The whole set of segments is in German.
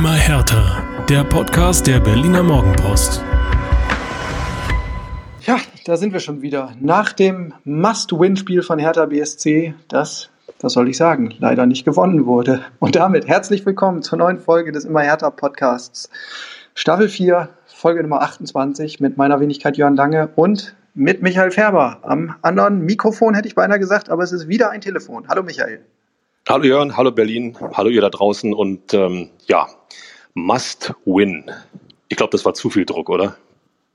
Immer härter. Der Podcast der Berliner Morgenpost. Ja, da sind wir schon wieder. Nach dem Must-Win-Spiel von Hertha BSC, das, was soll ich sagen, leider nicht gewonnen wurde. Und damit herzlich willkommen zur neuen Folge des Immer härter Podcasts. Staffel 4, Folge Nummer 28 mit meiner Wenigkeit Jörn Lange und mit Michael Färber. Am anderen Mikrofon hätte ich beinahe gesagt, aber es ist wieder ein Telefon. Hallo Michael. Hallo Jörn, hallo Berlin, hallo ihr da draußen und ähm, ja, must win. Ich glaube, das war zu viel Druck, oder?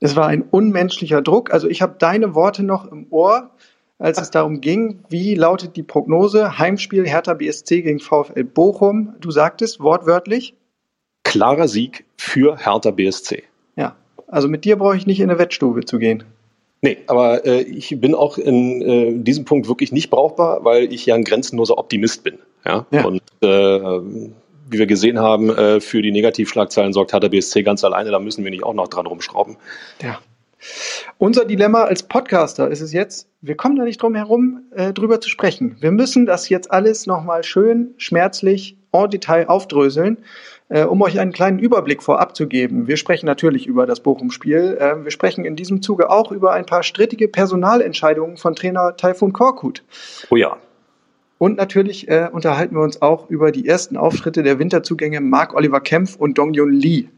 Es war ein unmenschlicher Druck. Also ich habe deine Worte noch im Ohr, als es darum ging, wie lautet die Prognose Heimspiel Hertha BSC gegen VfL Bochum. Du sagtest wortwörtlich. Klarer Sieg für Hertha BSC. Ja, also mit dir brauche ich nicht in eine Wettstube zu gehen. Nee, aber äh, ich bin auch in äh, diesem Punkt wirklich nicht brauchbar, weil ich ja ein grenzenloser Optimist bin. Ja? ja. Und äh, wie wir gesehen haben, äh, für die Negativschlagzeilen sorgt Hertha BSC ganz alleine, da müssen wir nicht auch noch dran rumschrauben. Ja. Unser Dilemma als Podcaster ist es jetzt, wir kommen da nicht drum herum, äh, drüber zu sprechen. Wir müssen das jetzt alles nochmal schön, schmerzlich, en Detail aufdröseln äh, um euch einen kleinen Überblick vorab zu geben. Wir sprechen natürlich über das Bochum-Spiel. Äh, wir sprechen in diesem Zuge auch über ein paar strittige Personalentscheidungen von Trainer Taifun Korkut. Oh ja. Und natürlich äh, unterhalten wir uns auch über die ersten Auftritte der Winterzugänge Marc-Oliver Kempf und Dong-Yun Lee.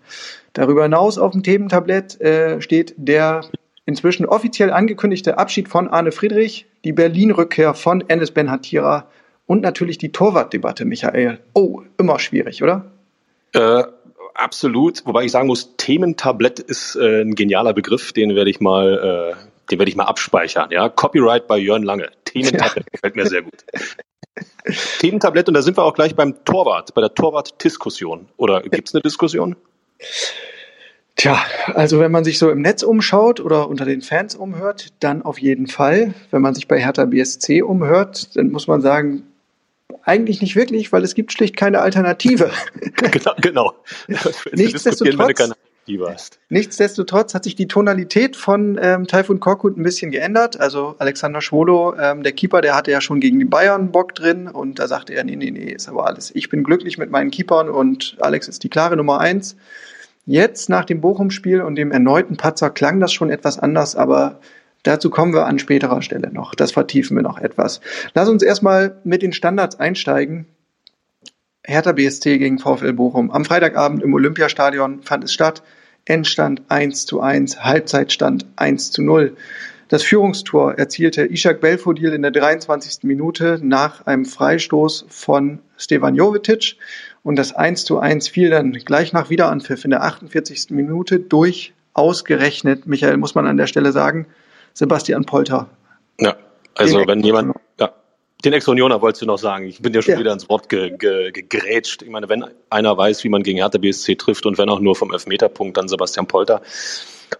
Darüber hinaus auf dem Thementablett äh, steht der inzwischen offiziell angekündigte Abschied von Arne Friedrich, die Berlin-Rückkehr von Enes Ben Hatira und natürlich die Torwartdebatte, Michael. Oh, immer schwierig, oder? Äh, absolut, wobei ich sagen muss, Thementablett ist äh, ein genialer Begriff, den werde ich mal, äh, den werde ich mal abspeichern. Ja, Copyright bei Jörn Lange. Thementablett ja. gefällt mir sehr gut. Thementablett und da sind wir auch gleich beim Torwart, bei der Torwart-Diskussion. Oder gibt es eine Diskussion? Tja, also wenn man sich so im Netz umschaut oder unter den Fans umhört, dann auf jeden Fall. Wenn man sich bei Hertha BSC umhört, dann muss man sagen, eigentlich nicht wirklich, weil es gibt schlicht keine Alternative. genau, genau. Nichtsdestotrotz, nichtsdestotrotz hat sich die Tonalität von ähm, Taifun Korkut ein bisschen geändert. Also Alexander Schwolo, ähm, der Keeper, der hatte ja schon gegen die Bayern Bock drin und da sagte er, nee, nee, nee, ist aber alles. Ich bin glücklich mit meinen Keepern und Alex ist die klare Nummer eins. Jetzt nach dem Bochum-Spiel und dem erneuten Patzer klang das schon etwas anders, aber Dazu kommen wir an späterer Stelle noch. Das vertiefen wir noch etwas. Lass uns erstmal mit den Standards einsteigen. Hertha BSC gegen VfL Bochum. Am Freitagabend im Olympiastadion fand es statt. Endstand 1 zu 1, Halbzeitstand 1 zu 0. Das Führungstor erzielte Ishak Belfodil in der 23. Minute nach einem Freistoß von Stevan Jovetic. Und das 1 zu 1 fiel dann gleich nach Wiederanpfiff in der 48. Minute durch ausgerechnet, Michael, muss man an der Stelle sagen, Sebastian Polter. Ja, also wenn jemand, den Ex-Unioner wolltest du noch sagen. Ich bin ja schon ja. wieder ins Wort ge, ge, gegrätscht. Ich meine, wenn einer weiß, wie man gegen Hertha BSC trifft und wenn auch nur vom Elfmeterpunkt, dann Sebastian Polter.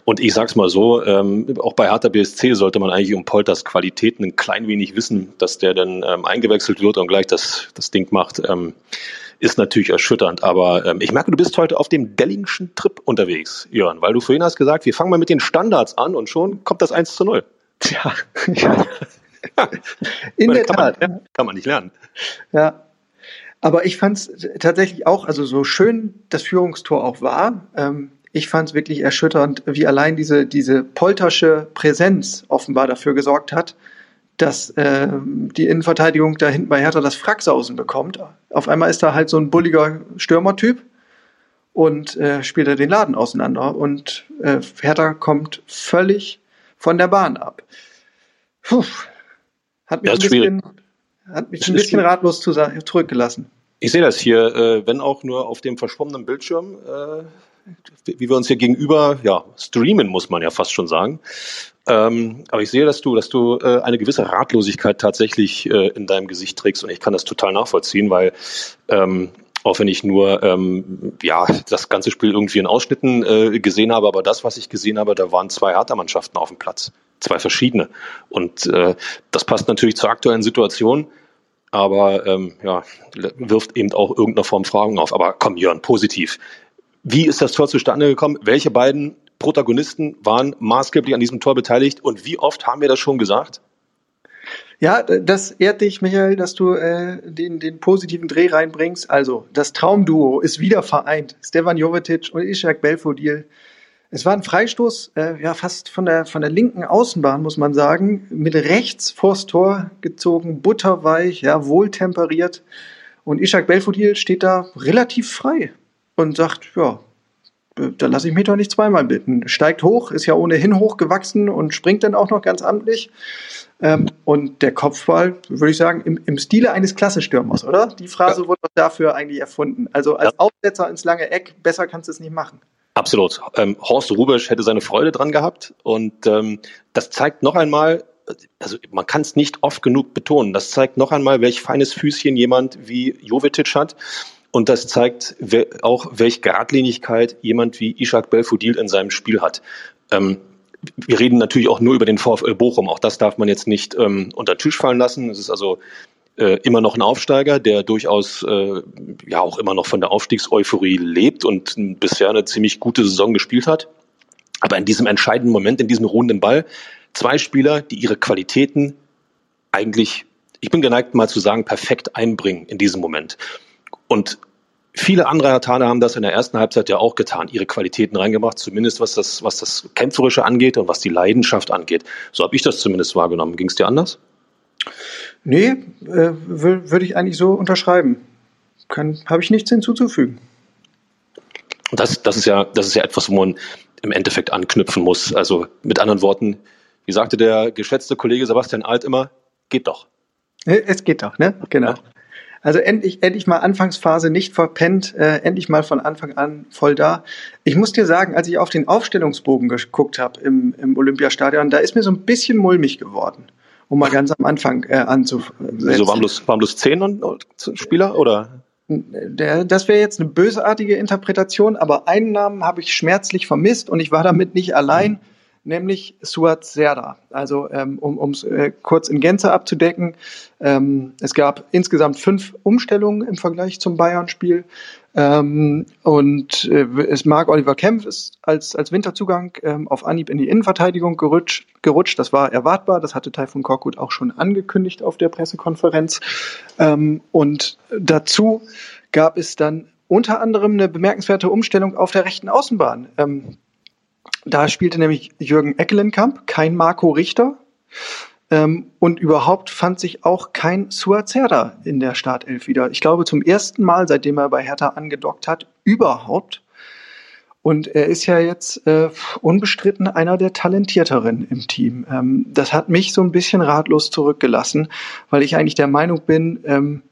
Und ich sag's mal so, ähm, auch bei Hertha BSC sollte man eigentlich um Polters Qualitäten ein klein wenig wissen, dass der dann ähm, eingewechselt wird und gleich das, das Ding macht. Ähm, ist natürlich erschütternd. Aber ähm, ich merke, du bist heute auf dem Dellingschen Trip unterwegs, Jörn, weil du vorhin hast gesagt, wir fangen mal mit den Standards an und schon kommt das 1 zu 0. Tja, ja. In der Tat. Man, kann man nicht lernen. Ja. Aber ich fand es tatsächlich auch, also so schön das Führungstor auch war, ähm, ich fand es wirklich erschütternd, wie allein diese, diese poltersche Präsenz offenbar dafür gesorgt hat, dass äh, die Innenverteidigung da hinten bei Hertha das Fracksausen bekommt. Auf einmal ist da halt so ein bulliger Stürmertyp und äh, spielt er den Laden auseinander und äh, Hertha kommt völlig von der Bahn ab. Puh. Hat mich, ein bisschen, hat mich ein bisschen ratlos zu, zurückgelassen. Ich sehe das hier, äh, wenn auch nur auf dem verschwommenen Bildschirm, äh, wie wir uns hier gegenüber ja, streamen, muss man ja fast schon sagen. Ähm, aber ich sehe, dass du, dass du äh, eine gewisse Ratlosigkeit tatsächlich äh, in deinem Gesicht trägst und ich kann das total nachvollziehen, weil ähm, auch wenn ich nur ähm, ja das ganze Spiel irgendwie in Ausschnitten äh, gesehen habe, aber das, was ich gesehen habe, da waren zwei Hertha-Mannschaften auf dem Platz, zwei verschiedene und äh, das passt natürlich zur aktuellen Situation aber ähm, ja, wirft eben auch irgendeine Form Fragen auf. Aber komm, Jörn, positiv. Wie ist das Tor zustande gekommen? Welche beiden Protagonisten waren maßgeblich an diesem Tor beteiligt und wie oft haben wir das schon gesagt? Ja, das ehrt dich, Michael, dass du äh, den, den positiven Dreh reinbringst. Also, das Traumduo ist wieder vereint. Stefan Jovetic und Ishak Belfodil. Es war ein Freistoß, äh, ja, fast von der, von der linken Außenbahn, muss man sagen, mit rechts vors Tor gezogen, butterweich, ja, wohltemperiert. Und Ishak Belfodil steht da relativ frei und sagt, ja, da lasse ich mich doch nicht zweimal bitten. Steigt hoch, ist ja ohnehin hochgewachsen und springt dann auch noch ganz amtlich. Ähm, und der Kopfball, würde ich sagen, im, im Stile eines Klassestürmers, oder? Die Phrase ja. wurde dafür eigentlich erfunden. Also als ja. Aufsetzer ins lange Eck, besser kannst du es nicht machen. Absolut. Ähm, Horst Rubesch hätte seine Freude dran gehabt. Und ähm, das zeigt noch einmal, also man kann es nicht oft genug betonen, das zeigt noch einmal, welch feines Füßchen jemand wie Jovetic hat. Und das zeigt auch, welche Geradlinigkeit jemand wie Ishak Belfodil in seinem Spiel hat. Ähm, wir reden natürlich auch nur über den VfL Bochum. Auch das darf man jetzt nicht ähm, unter den Tisch fallen lassen. Es ist also äh, immer noch ein Aufsteiger, der durchaus äh, ja auch immer noch von der Aufstiegseuphorie lebt und bisher eine ziemlich gute Saison gespielt hat. Aber in diesem entscheidenden Moment, in diesem ruhenden Ball, zwei Spieler, die ihre Qualitäten eigentlich, ich bin geneigt mal zu sagen, perfekt einbringen in diesem Moment. Und viele andere Hertaner haben das in der ersten Halbzeit ja auch getan, ihre Qualitäten reingebracht, zumindest was das, was das Kämpferische angeht und was die Leidenschaft angeht. So habe ich das zumindest wahrgenommen. Ging es dir anders? Nee, äh, würde ich eigentlich so unterschreiben. Habe ich nichts hinzuzufügen. Das, das, ist ja, das ist ja etwas, wo man im Endeffekt anknüpfen muss. Also mit anderen Worten, wie sagte der geschätzte Kollege Sebastian Alt immer, geht doch. Es geht doch, ne? Genau. Ja. Also endlich, endlich mal Anfangsphase nicht verpennt, äh, endlich mal von Anfang an voll da. Ich muss dir sagen, als ich auf den Aufstellungsbogen geguckt habe im, im Olympiastadion, da ist mir so ein bisschen mulmig geworden, um mal ganz am Anfang äh, anzusetzen. Wieso waren bloß, waren bloß zehn Spieler oder? Der, das wäre jetzt eine bösartige Interpretation, aber einen Namen habe ich schmerzlich vermisst und ich war damit nicht allein. Mhm nämlich Suat Serda. Also ähm, um es äh, kurz in Gänze abzudecken, ähm, es gab insgesamt fünf Umstellungen im Vergleich zum Bayern-Spiel. Ähm, und äh, es mag Oliver Kempf ist als, als Winterzugang ähm, auf Anhieb in die Innenverteidigung gerutscht, gerutscht. Das war erwartbar. Das hatte Taifun Korkut auch schon angekündigt auf der Pressekonferenz. Ähm, und dazu gab es dann unter anderem eine bemerkenswerte Umstellung auf der rechten Außenbahn. Ähm, da spielte nämlich Jürgen Eckelenkamp, kein Marco Richter. Ähm, und überhaupt fand sich auch kein Suazerda in der Startelf wieder. Ich glaube zum ersten Mal, seitdem er bei Hertha angedockt hat, überhaupt. Und er ist ja jetzt äh, unbestritten einer der talentierteren im Team. Ähm, das hat mich so ein bisschen ratlos zurückgelassen, weil ich eigentlich der Meinung bin, ähm,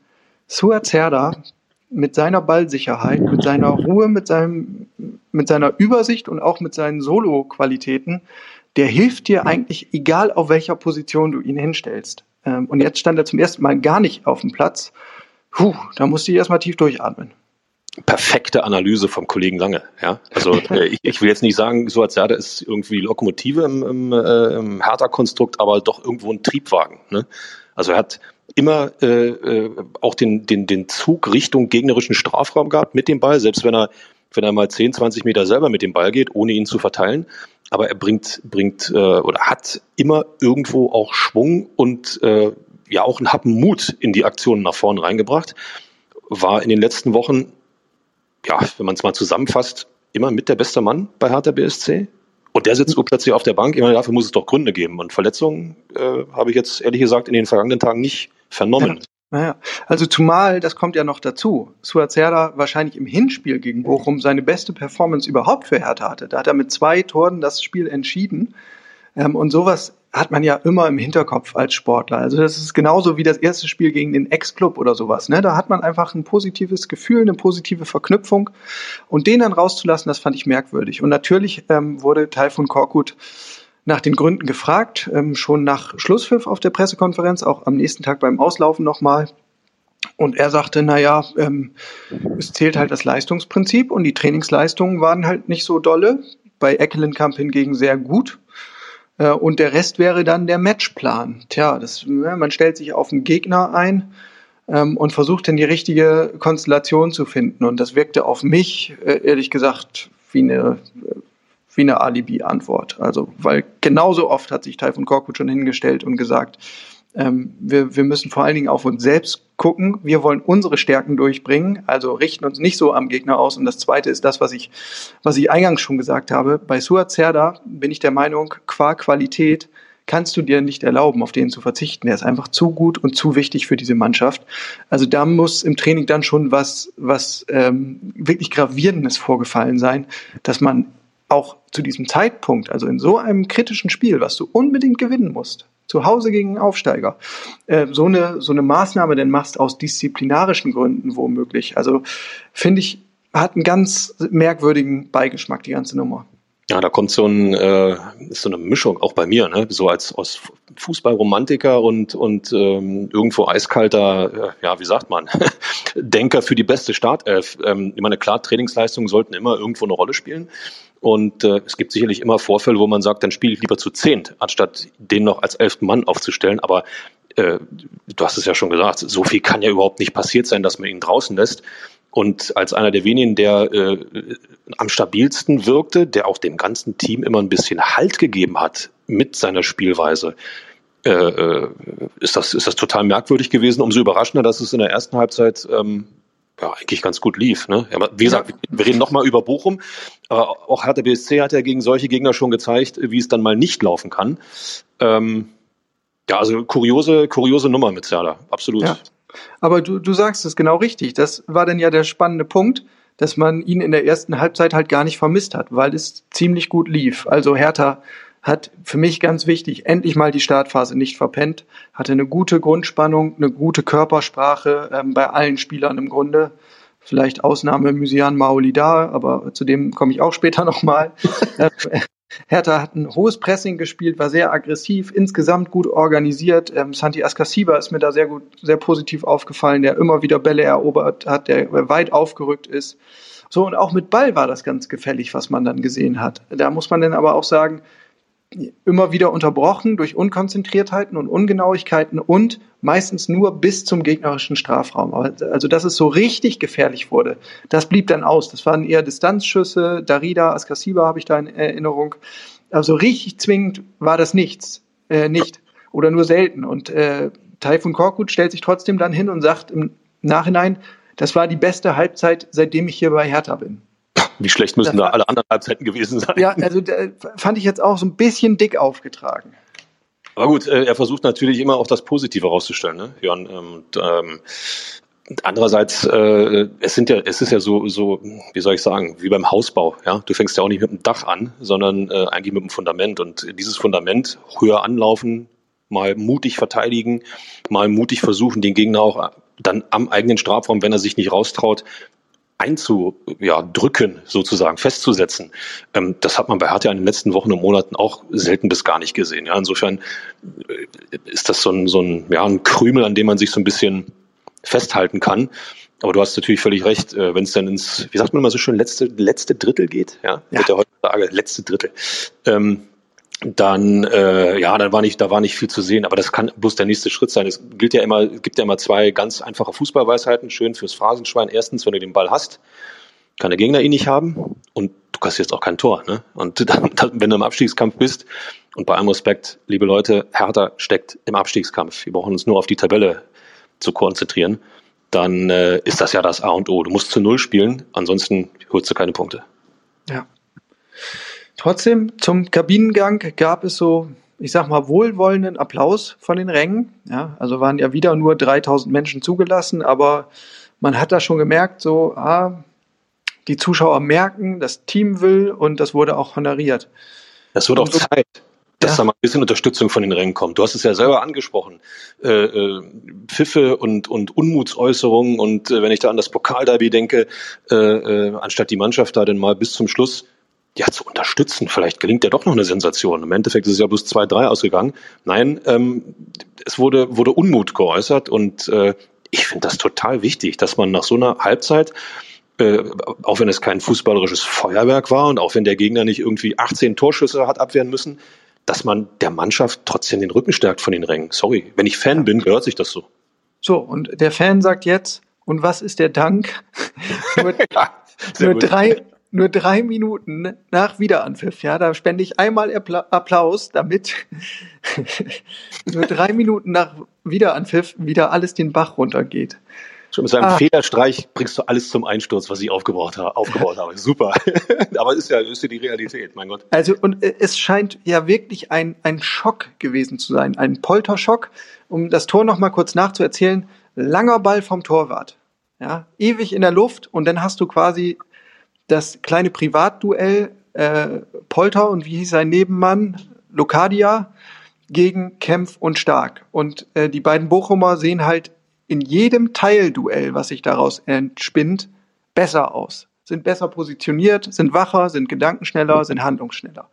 Suazerda mit seiner Ballsicherheit, mit seiner Ruhe, mit seinem, mit seiner Übersicht und auch mit seinen Solo-Qualitäten, der hilft dir eigentlich, egal auf welcher Position du ihn hinstellst. Ähm, und jetzt stand er zum ersten Mal gar nicht auf dem Platz. Puh, da musste ich erstmal tief durchatmen. Perfekte Analyse vom Kollegen Lange. Ja, also äh, ich, ich will jetzt nicht sagen, so als Serda ist irgendwie Lokomotive im, im, äh, im Hertha-Konstrukt, aber doch irgendwo ein Triebwagen. Ne? Also er hat immer äh, äh, auch den, den, den Zug Richtung gegnerischen Strafraum gehabt mit dem Ball, selbst wenn er, wenn er mal 10, 20 Meter selber mit dem Ball geht, ohne ihn zu verteilen. Aber er bringt, bringt äh, oder hat immer irgendwo auch Schwung und äh, ja auch einen Happen Mut in die Aktionen nach vorne reingebracht. War in den letzten Wochen, ja, wenn man es mal zusammenfasst, immer mit der beste Mann bei Hertha BSC. Und der sitzt plötzlich auf der Bank. Ich meine, dafür muss es doch Gründe geben. Und Verletzungen äh, habe ich jetzt ehrlich gesagt in den vergangenen Tagen nicht vernommen. Naja, also zumal, das kommt ja noch dazu, Suazerda wahrscheinlich im Hinspiel gegen Bochum seine beste Performance überhaupt für Hertha hatte. Da hat er mit zwei Toren das Spiel entschieden. Ähm, und sowas hat man ja immer im Hinterkopf als Sportler. Also das ist genauso wie das erste Spiel gegen den Ex-Club oder sowas. Ne? Da hat man einfach ein positives Gefühl, eine positive Verknüpfung. Und den dann rauszulassen, das fand ich merkwürdig. Und natürlich ähm, wurde Teil von Korkut nach den Gründen gefragt, ähm, schon nach Schlusspfiff auf der Pressekonferenz, auch am nächsten Tag beim Auslaufen nochmal. Und er sagte, naja, ähm, es zählt halt das Leistungsprinzip und die Trainingsleistungen waren halt nicht so dolle. Bei Eckelenkamp hingegen sehr gut. Äh, und der Rest wäre dann der Matchplan. Tja, das, man stellt sich auf einen Gegner ein ähm, und versucht dann die richtige Konstellation zu finden. Und das wirkte auf mich, äh, ehrlich gesagt, wie eine wie eine Alibi-Antwort. Also, weil genauso oft hat sich Taifun Korkut schon hingestellt und gesagt, Ähm, wir, wir müssen vor allen Dingen auf uns selbst gucken. Wir wollen unsere Stärken durchbringen, also richten uns nicht so am Gegner aus. Und das Zweite ist das, was ich, was ich eingangs schon gesagt habe. Bei Suat Serda bin ich der Meinung, qua Qualität kannst du dir nicht erlauben, auf den zu verzichten. Er ist einfach zu gut und zu wichtig für diese Mannschaft. Also da muss im Training dann schon was, was ähm, wirklich gravierendes vorgefallen sein, dass man auch zu diesem Zeitpunkt, also in so einem kritischen Spiel, was du unbedingt gewinnen musst, zu Hause gegen einen Aufsteiger, äh, so eine so eine Maßnahme denn machst aus disziplinarischen Gründen womöglich. Also finde ich hat einen ganz merkwürdigen Beigeschmack die ganze Nummer. Ja, da kommt so, ein, äh, so eine Mischung auch bei mir, ne? so als aus Fußballromantiker und, und ähm, irgendwo eiskalter, äh, ja, wie sagt man, Denker für die beste Startelf. Ähm, ich meine, klar, Trainingsleistungen sollten immer irgendwo eine Rolle spielen. Und äh, es gibt sicherlich immer Vorfälle, wo man sagt, dann spiele ich lieber zu zehnt, anstatt den noch als elften Mann aufzustellen. Aber äh, du hast es ja schon gesagt, so viel kann ja überhaupt nicht passiert sein, dass man ihn draußen lässt. Und als einer der wenigen, der äh, am stabilsten wirkte, der auch dem ganzen Team immer ein bisschen Halt gegeben hat mit seiner Spielweise, äh, äh, ist, das, ist das total merkwürdig gewesen. Umso überraschender, dass es in der ersten Halbzeit ähm, ja, eigentlich ganz gut lief. Ne? Wie gesagt, wir reden nochmal über Bochum, aber auch Hertha BSC hat ja gegen solche Gegner schon gezeigt, wie es dann mal nicht laufen kann. Ähm, ja, also kuriose, kuriose Nummer mit Serda, absolut. Ja. Aber du, du sagst es genau richtig. Das war dann ja der spannende Punkt, dass man ihn in der ersten Halbzeit halt gar nicht vermisst hat, weil es ziemlich gut lief. Also Hertha hat für mich ganz wichtig, endlich mal die Startphase nicht verpennt, hatte eine gute Grundspannung, eine gute Körpersprache ähm, bei allen Spielern im Grunde. Vielleicht Ausnahme Mysian Maolida, aber zu dem komme ich auch später nochmal. Hertha hat ein hohes Pressing gespielt, war sehr aggressiv, insgesamt gut organisiert. Ähm, Santi Ascasiba ist mir da sehr gut, sehr positiv aufgefallen, der immer wieder Bälle erobert hat, der weit aufgerückt ist. So, und auch mit Ball war das ganz gefällig, was man dann gesehen hat. Da muss man dann aber auch sagen, immer wieder unterbrochen durch Unkonzentriertheiten und Ungenauigkeiten und meistens nur bis zum gegnerischen Strafraum. Also, dass es so richtig gefährlich wurde, das blieb dann aus. Das waren eher Distanzschüsse. Darida, Askasiba habe ich da in Erinnerung. Also richtig zwingend war das nichts, äh, nicht oder nur selten. Und äh, Taifun Korkut stellt sich trotzdem dann hin und sagt im Nachhinein, das war die beste Halbzeit, seitdem ich hier bei Hertha bin. Wie schlecht müssen da alle anderen Halbzeiten gewesen sein? Ja, also fand ich jetzt auch so ein bisschen dick aufgetragen. Aber gut, äh, er versucht natürlich immer auch das Positive rauszustellen, ne, Jörn? Und, ähm, andererseits, äh, es sind ja, es ist ja so, so, wie soll ich sagen, wie beim Hausbau, ja. Du fängst ja auch nicht mit dem Dach an, sondern äh, eigentlich mit dem Fundament. Und dieses Fundament höher anlaufen, mal mutig verteidigen, mal mutig versuchen, den Gegner auch dann am eigenen Strafraum, wenn er sich nicht raustraut, einzudrücken, sozusagen, festzusetzen. Ähm, das hat man bei Hertha in den letzten Wochen und Monaten auch selten bis gar nicht gesehen. Ja, insofern äh, ist das so ein, so ein, ja, ein Krümel, an dem man sich so ein bisschen festhalten kann. Aber du hast natürlich völlig recht, äh, wenn es dann ins, wie sagt man immer so schön, letzte, letzte Drittel geht, ja, ja. mit der heutzutage letzte Drittel. Ähm, dann äh, ja, dann war nicht, da war nicht viel zu sehen, aber das kann bloß der nächste Schritt sein. Es gilt ja immer, gibt ja immer zwei ganz einfache Fußballweisheiten, schön fürs Phrasenschwein. Erstens, wenn du den Ball hast, kann der Gegner ihn nicht haben und du kassierst auch kein Tor. Ne? Und dann, wenn du im Abstiegskampf bist, und bei allem Respekt, liebe Leute, Hertha steckt im Abstiegskampf. Wir brauchen uns nur auf die Tabelle zu konzentrieren. Dann äh, ist das ja das A und O. Du musst zu Null spielen, ansonsten holst du keine Punkte. Ja. Trotzdem, zum Kabinengang gab es so, ich sag mal, wohlwollenden Applaus von den Rängen. Ja, also waren ja wieder nur 3000 Menschen zugelassen, aber man hat da schon gemerkt, so, ah, die Zuschauer merken, das Team will und das wurde auch honoriert. Das wird auch Zeit, dass ja. da mal ein bisschen Unterstützung von den Rängen kommt. Du hast es ja selber angesprochen. Äh, äh, Pfiffe und, und Unmutsäußerungen und äh, wenn ich da an das Pokalderby denke, äh, äh, anstatt die Mannschaft da dann mal bis zum Schluss ja, zu unterstützen. Vielleicht gelingt ja doch noch eine Sensation. Im Endeffekt ist es ja bloß 2-3 ausgegangen. Nein, ähm, es wurde, wurde Unmut geäußert und äh, ich finde das total wichtig, dass man nach so einer Halbzeit, äh, auch wenn es kein fußballerisches Feuerwerk war und auch wenn der Gegner nicht irgendwie 18 Torschüsse hat abwehren müssen, dass man der Mannschaft trotzdem den Rücken stärkt von den Rängen. Sorry, wenn ich Fan bin, gehört sich das so. So, und der Fan sagt jetzt, und was ist der Dank? nur, nur drei, nur drei Minuten nach Wiederanpfiff, ja, da spende ich einmal Applaus, damit nur drei Minuten nach Wiederanpfiff wieder alles den Bach runtergeht. Schon mit seinem ah. Federstreich bringst du alles zum Einsturz, was ich aufgebaut, habe. aufgebaut habe. Super. Aber ist ja, ist ja die Realität, mein Gott. Also, und äh, es scheint ja wirklich ein, ein Schock gewesen zu sein, ein Polterschock. Um das Tor nochmal kurz nachzuerzählen, langer Ball vom Torwart. Ja, ewig in der Luft und dann hast du quasi das kleine Privatduell äh, Polter und wie hieß sein Nebenmann, Lokadia, gegen Kempf und Stark. Und äh, die beiden Bochumer sehen halt in jedem Teilduell, was sich daraus entspinnt, besser aus. Sind besser positioniert, sind wacher, sind gedankenschneller, sind handlungsschneller.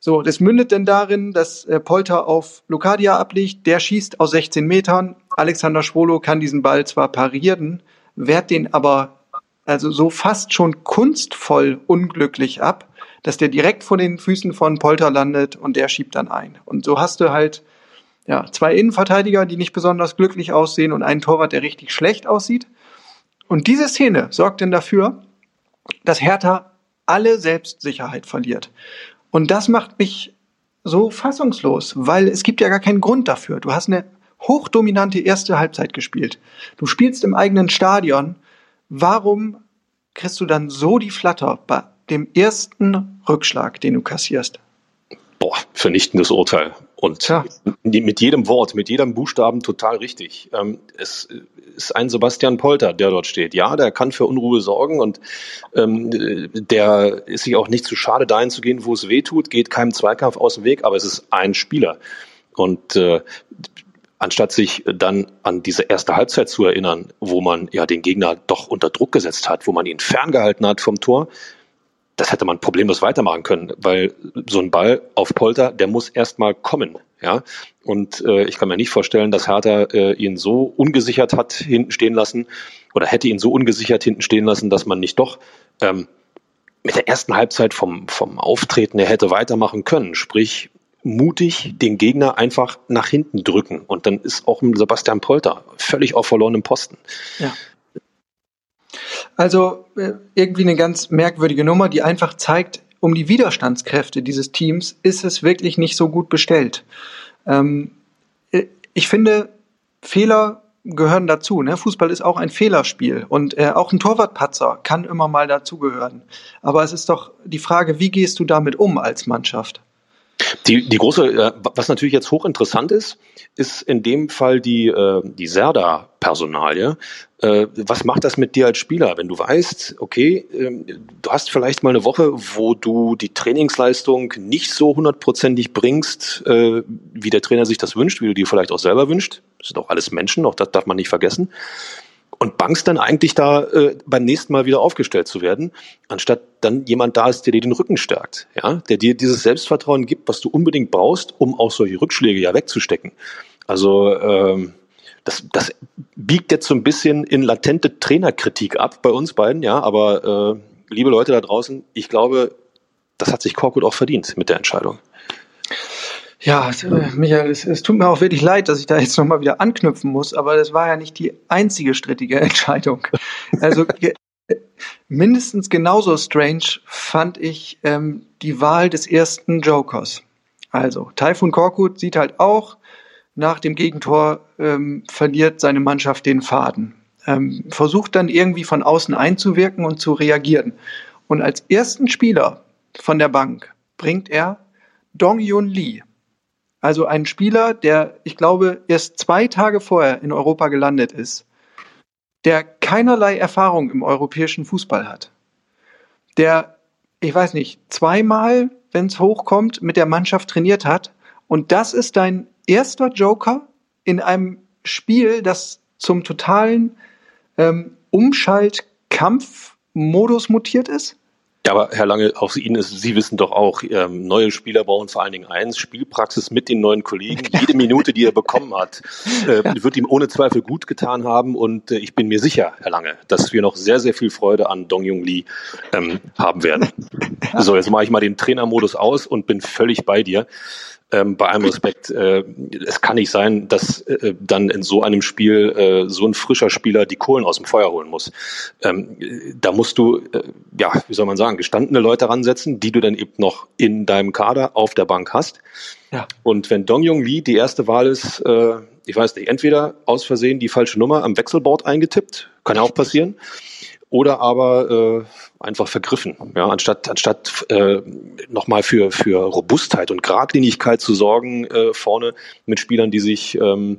So, das mündet denn darin, dass äh, Polter auf Lokadia abliegt, der schießt aus 16 Metern. Alexander Schwolo kann diesen Ball zwar parieren, wehrt den aber also so fast schon kunstvoll unglücklich ab, dass der direkt vor den Füßen von Polter landet und der schiebt dann ein. Und so hast du halt ja, zwei Innenverteidiger, die nicht besonders glücklich aussehen und einen Torwart, der richtig schlecht aussieht. Und diese Szene sorgt dann dafür, dass Hertha alle Selbstsicherheit verliert. Und das macht mich so fassungslos, weil es gibt ja gar keinen Grund dafür. Du hast eine hochdominante erste Halbzeit gespielt. Du spielst im eigenen Stadion. Warum kriegst du dann so die Flatter bei dem ersten Rückschlag, den du kassierst? Boah, vernichtendes Urteil. Und ja. mit jedem Wort, mit jedem Buchstaben total richtig. Ähm, es ist ein Sebastian Polter, der dort steht. Ja, der kann für Unruhe sorgen und ähm, der ist sich auch nicht zu schade, dahin zu gehen, wo es weh tut, geht keinem Zweikampf aus dem Weg, aber es ist ein Spieler. Und äh, anstatt sich dann an diese erste Halbzeit zu erinnern, wo man ja den Gegner doch unter Druck gesetzt hat, wo man ihn ferngehalten hat vom Tor, das hätte man problemlos weitermachen können, weil so ein Ball auf Polter, der muss erstmal kommen, ja. Und äh, ich kann mir nicht vorstellen, dass Hertha äh, ihn so ungesichert hat hinten stehen lassen oder hätte ihn so ungesichert hinten stehen lassen, dass man nicht doch ähm, mit der ersten Halbzeit vom, vom Auftreten her hätte weitermachen können. Sprich, mutig den Gegner einfach nach hinten drücken. Und dann ist auch ein Sebastian Polter völlig auf verlorenem Posten. Ja. Also äh, irgendwie eine ganz merkwürdige Nummer, die einfach zeigt, um die Widerstandskräfte dieses Teams ist es wirklich nicht so gut bestellt. Ähm, äh, ich finde, Fehler gehören dazu. Ne? Fußball ist auch ein Fehlerspiel und äh, auch ein Torwartpatzer kann immer mal dazugehören. Aber es ist doch die Frage, wie gehst du damit um als Mannschaft? Die, die große, äh, was natürlich jetzt hochinteressant ist, ist in dem Fall die, äh, die Serda-Personalie. Äh, was macht das mit dir als Spieler, wenn du weißt, okay, ähm, du hast vielleicht mal eine Woche, wo du die Trainingsleistung nicht so hundertprozentig bringst, wie der Trainer sich das wünscht, wie du dir vielleicht auch selber wünscht. Das sind auch alles Menschen, auch das darf man nicht vergessen und bangst dann eigentlich da äh, beim nächsten Mal wieder aufgestellt zu werden, anstatt dann jemand da ist, der dir den Rücken stärkt, ja, der dir dieses Selbstvertrauen gibt, was du unbedingt brauchst, um auch solche Rückschläge ja wegzustecken. Also ähm, das, das biegt jetzt so ein bisschen in latente Trainerkritik ab bei uns beiden, ja, aber äh, liebe Leute da draußen, ich glaube, das hat sich Korkut auch verdient mit der Entscheidung. Ja, äh, Michael, es, es, tut mir auch wirklich leid, dass ich da jetzt nochmal wieder anknüpfen muss, aber das war ja nicht die einzige strittige Entscheidung. Also mindestens genauso strange fand ich ähm, die Wahl des ersten Jokers. Also, Taifun Korkut sieht halt auch, nach dem Gegentor ähm, verliert seine Mannschaft den Faden. Ähm, versucht dann irgendwie von außen einzuwirken und zu reagieren. Und als ersten Spieler von der Bank bringt er Dong Yun Lee. Also ein Spieler, der, ich glaube, erst zwei Tage vorher in Europa gelandet ist, der keinerlei Erfahrung im europäischen Fußball hat, der, ich weiß nicht, zweimal, wenn es hochkommt, mit der Mannschaft trainiert hat. Und das ist dein erster Joker in einem Spiel, das zum totalen ähm, Umschaltkampfmodus mutiert ist? Ja, aber Herr Lange, auch Ihnen ist, Sie wissen doch auch, ähm, neue Spieler brauchen vor allen Dingen eins, Spielpraxis mit den neuen Kollegen. Jede Minute, die er bekommen hat, äh, ja. wird ihm ohne Zweifel gut getan haben. Und äh, ich bin mir sicher, Herr Lange, dass wir noch sehr, sehr viel Freude an Dong Jung Lee ähm, haben werden. So, jetzt mache ich mal den Trainermodus aus und bin völlig bei dir. ähm, bei allem Respekt, äh, es kann nicht sein, dass äh, dann in so einem Spiel äh, so ein frischer Spieler die Kohlen aus dem Feuer holen muss. Ähm, da musst du, äh, ja, wie soll man sagen, gestandene Leute ransetzen, die du dann eben noch in deinem Kader auf der Bank hast. Ja. Und wenn Dong Jung Lee die erste Wahl ist, äh, ich weiß nicht, entweder aus Versehen die falsche Nummer am Wechselboard eingetippt, kann ja auch passieren, oder aber äh, einfach vergriffen. Ja, anstatt anstatt äh, nochmal für für Robustheit und Gradlinigkeit zu sorgen äh, vorne mit Spielern, die sich ähm,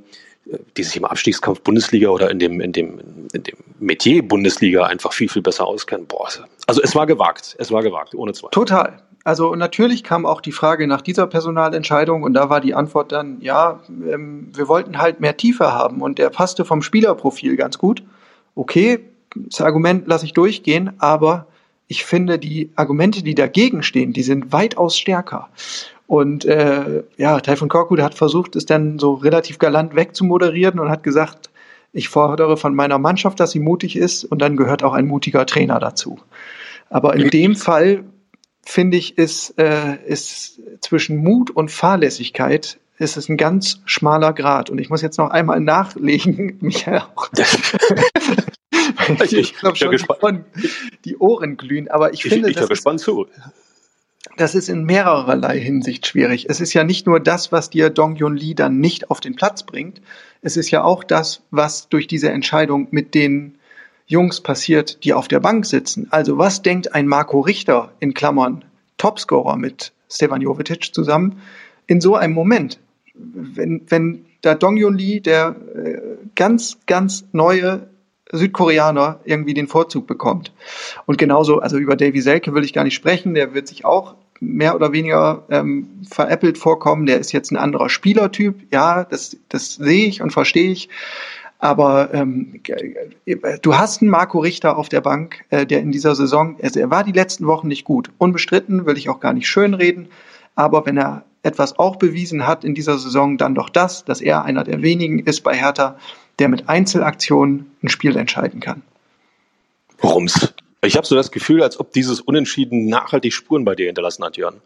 die sich im Abstiegskampf Bundesliga oder in dem in dem in dem Metier Bundesliga einfach viel viel besser auskennen. Boah, also es war gewagt, es war gewagt, ohne Zweifel. Total. Also natürlich kam auch die Frage nach dieser Personalentscheidung und da war die Antwort dann, ja, ähm, wir wollten halt mehr Tiefe haben und der passte vom Spielerprofil ganz gut. Okay, das Argument lasse ich durchgehen, aber ich finde, die Argumente, die dagegen stehen, die sind weitaus stärker. Und äh, ja, Taifun Korkut hat versucht, es dann so relativ galant wegzumoderieren und hat gesagt, ich fordere von meiner Mannschaft, dass sie mutig ist und dann gehört auch ein mutiger Trainer dazu. Aber in dem Fall finde ich, ist, äh, ist zwischen Mut und Fahrlässigkeit ist es ein ganz schmaler Grad. Und ich muss jetzt noch einmal nachlegen, Michael auch. ich, ich glaube schon, die, die Ohren glühen. Aber ich, ich finde, ich, ich das gespannt zu. Das ist in mehrererlei Hinsicht schwierig. Es ist ja nicht nur das, was dir Dong Yun Lee dann nicht auf den Platz bringt. Es ist ja auch das, was durch diese Entscheidung mit den Jungs passiert, die auf der Bank sitzen. Also was denkt ein Marco Richter in Klammern Topscorer mit Stefan Jovetic zusammen in so einem Moment? Wenn, wenn da Dong Yun Lee, der äh, ganz, ganz neue Südkoreaner irgendwie den Vorzug bekommt. Und genauso, also über Davy Selke will ich gar nicht sprechen, der wird sich auch mehr oder weniger ähm, veräppelt vorkommen. Der ist jetzt ein anderer Spielertyp, ja, das, das sehe ich und verstehe ich. Aber ähm, du hast einen Marco Richter auf der Bank, äh, der in dieser Saison, also er war die letzten Wochen nicht gut. Unbestritten, will ich auch gar nicht schönreden. Aber wenn er etwas auch bewiesen hat in dieser Saison, dann doch das, dass er einer der wenigen ist bei Hertha, der mit Einzelaktionen ein Spiel entscheiden kann. Rums. Ich habe so das Gefühl, als ob dieses Unentschieden nachhaltig Spuren bei dir hinterlassen hat, Jörn.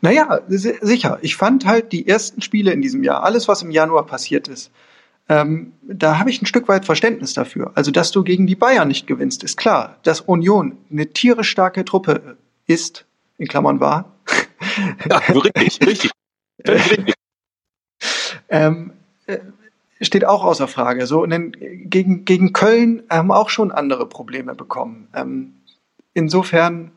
Naja, sicher. Ich fand halt die ersten Spiele in diesem Jahr, alles, was im Januar passiert ist, ähm, da habe ich ein Stück weit Verständnis dafür. Also, dass du gegen die Bayern nicht gewinnst, ist klar. Dass Union eine tierisch starke Truppe ist, in Klammern war. Ja, richtig, richtig. richtig. ähm, äh, steht auch außer Frage. So, und gegen, gegen Köln haben auch schon andere Probleme bekommen. Ähm, insofern,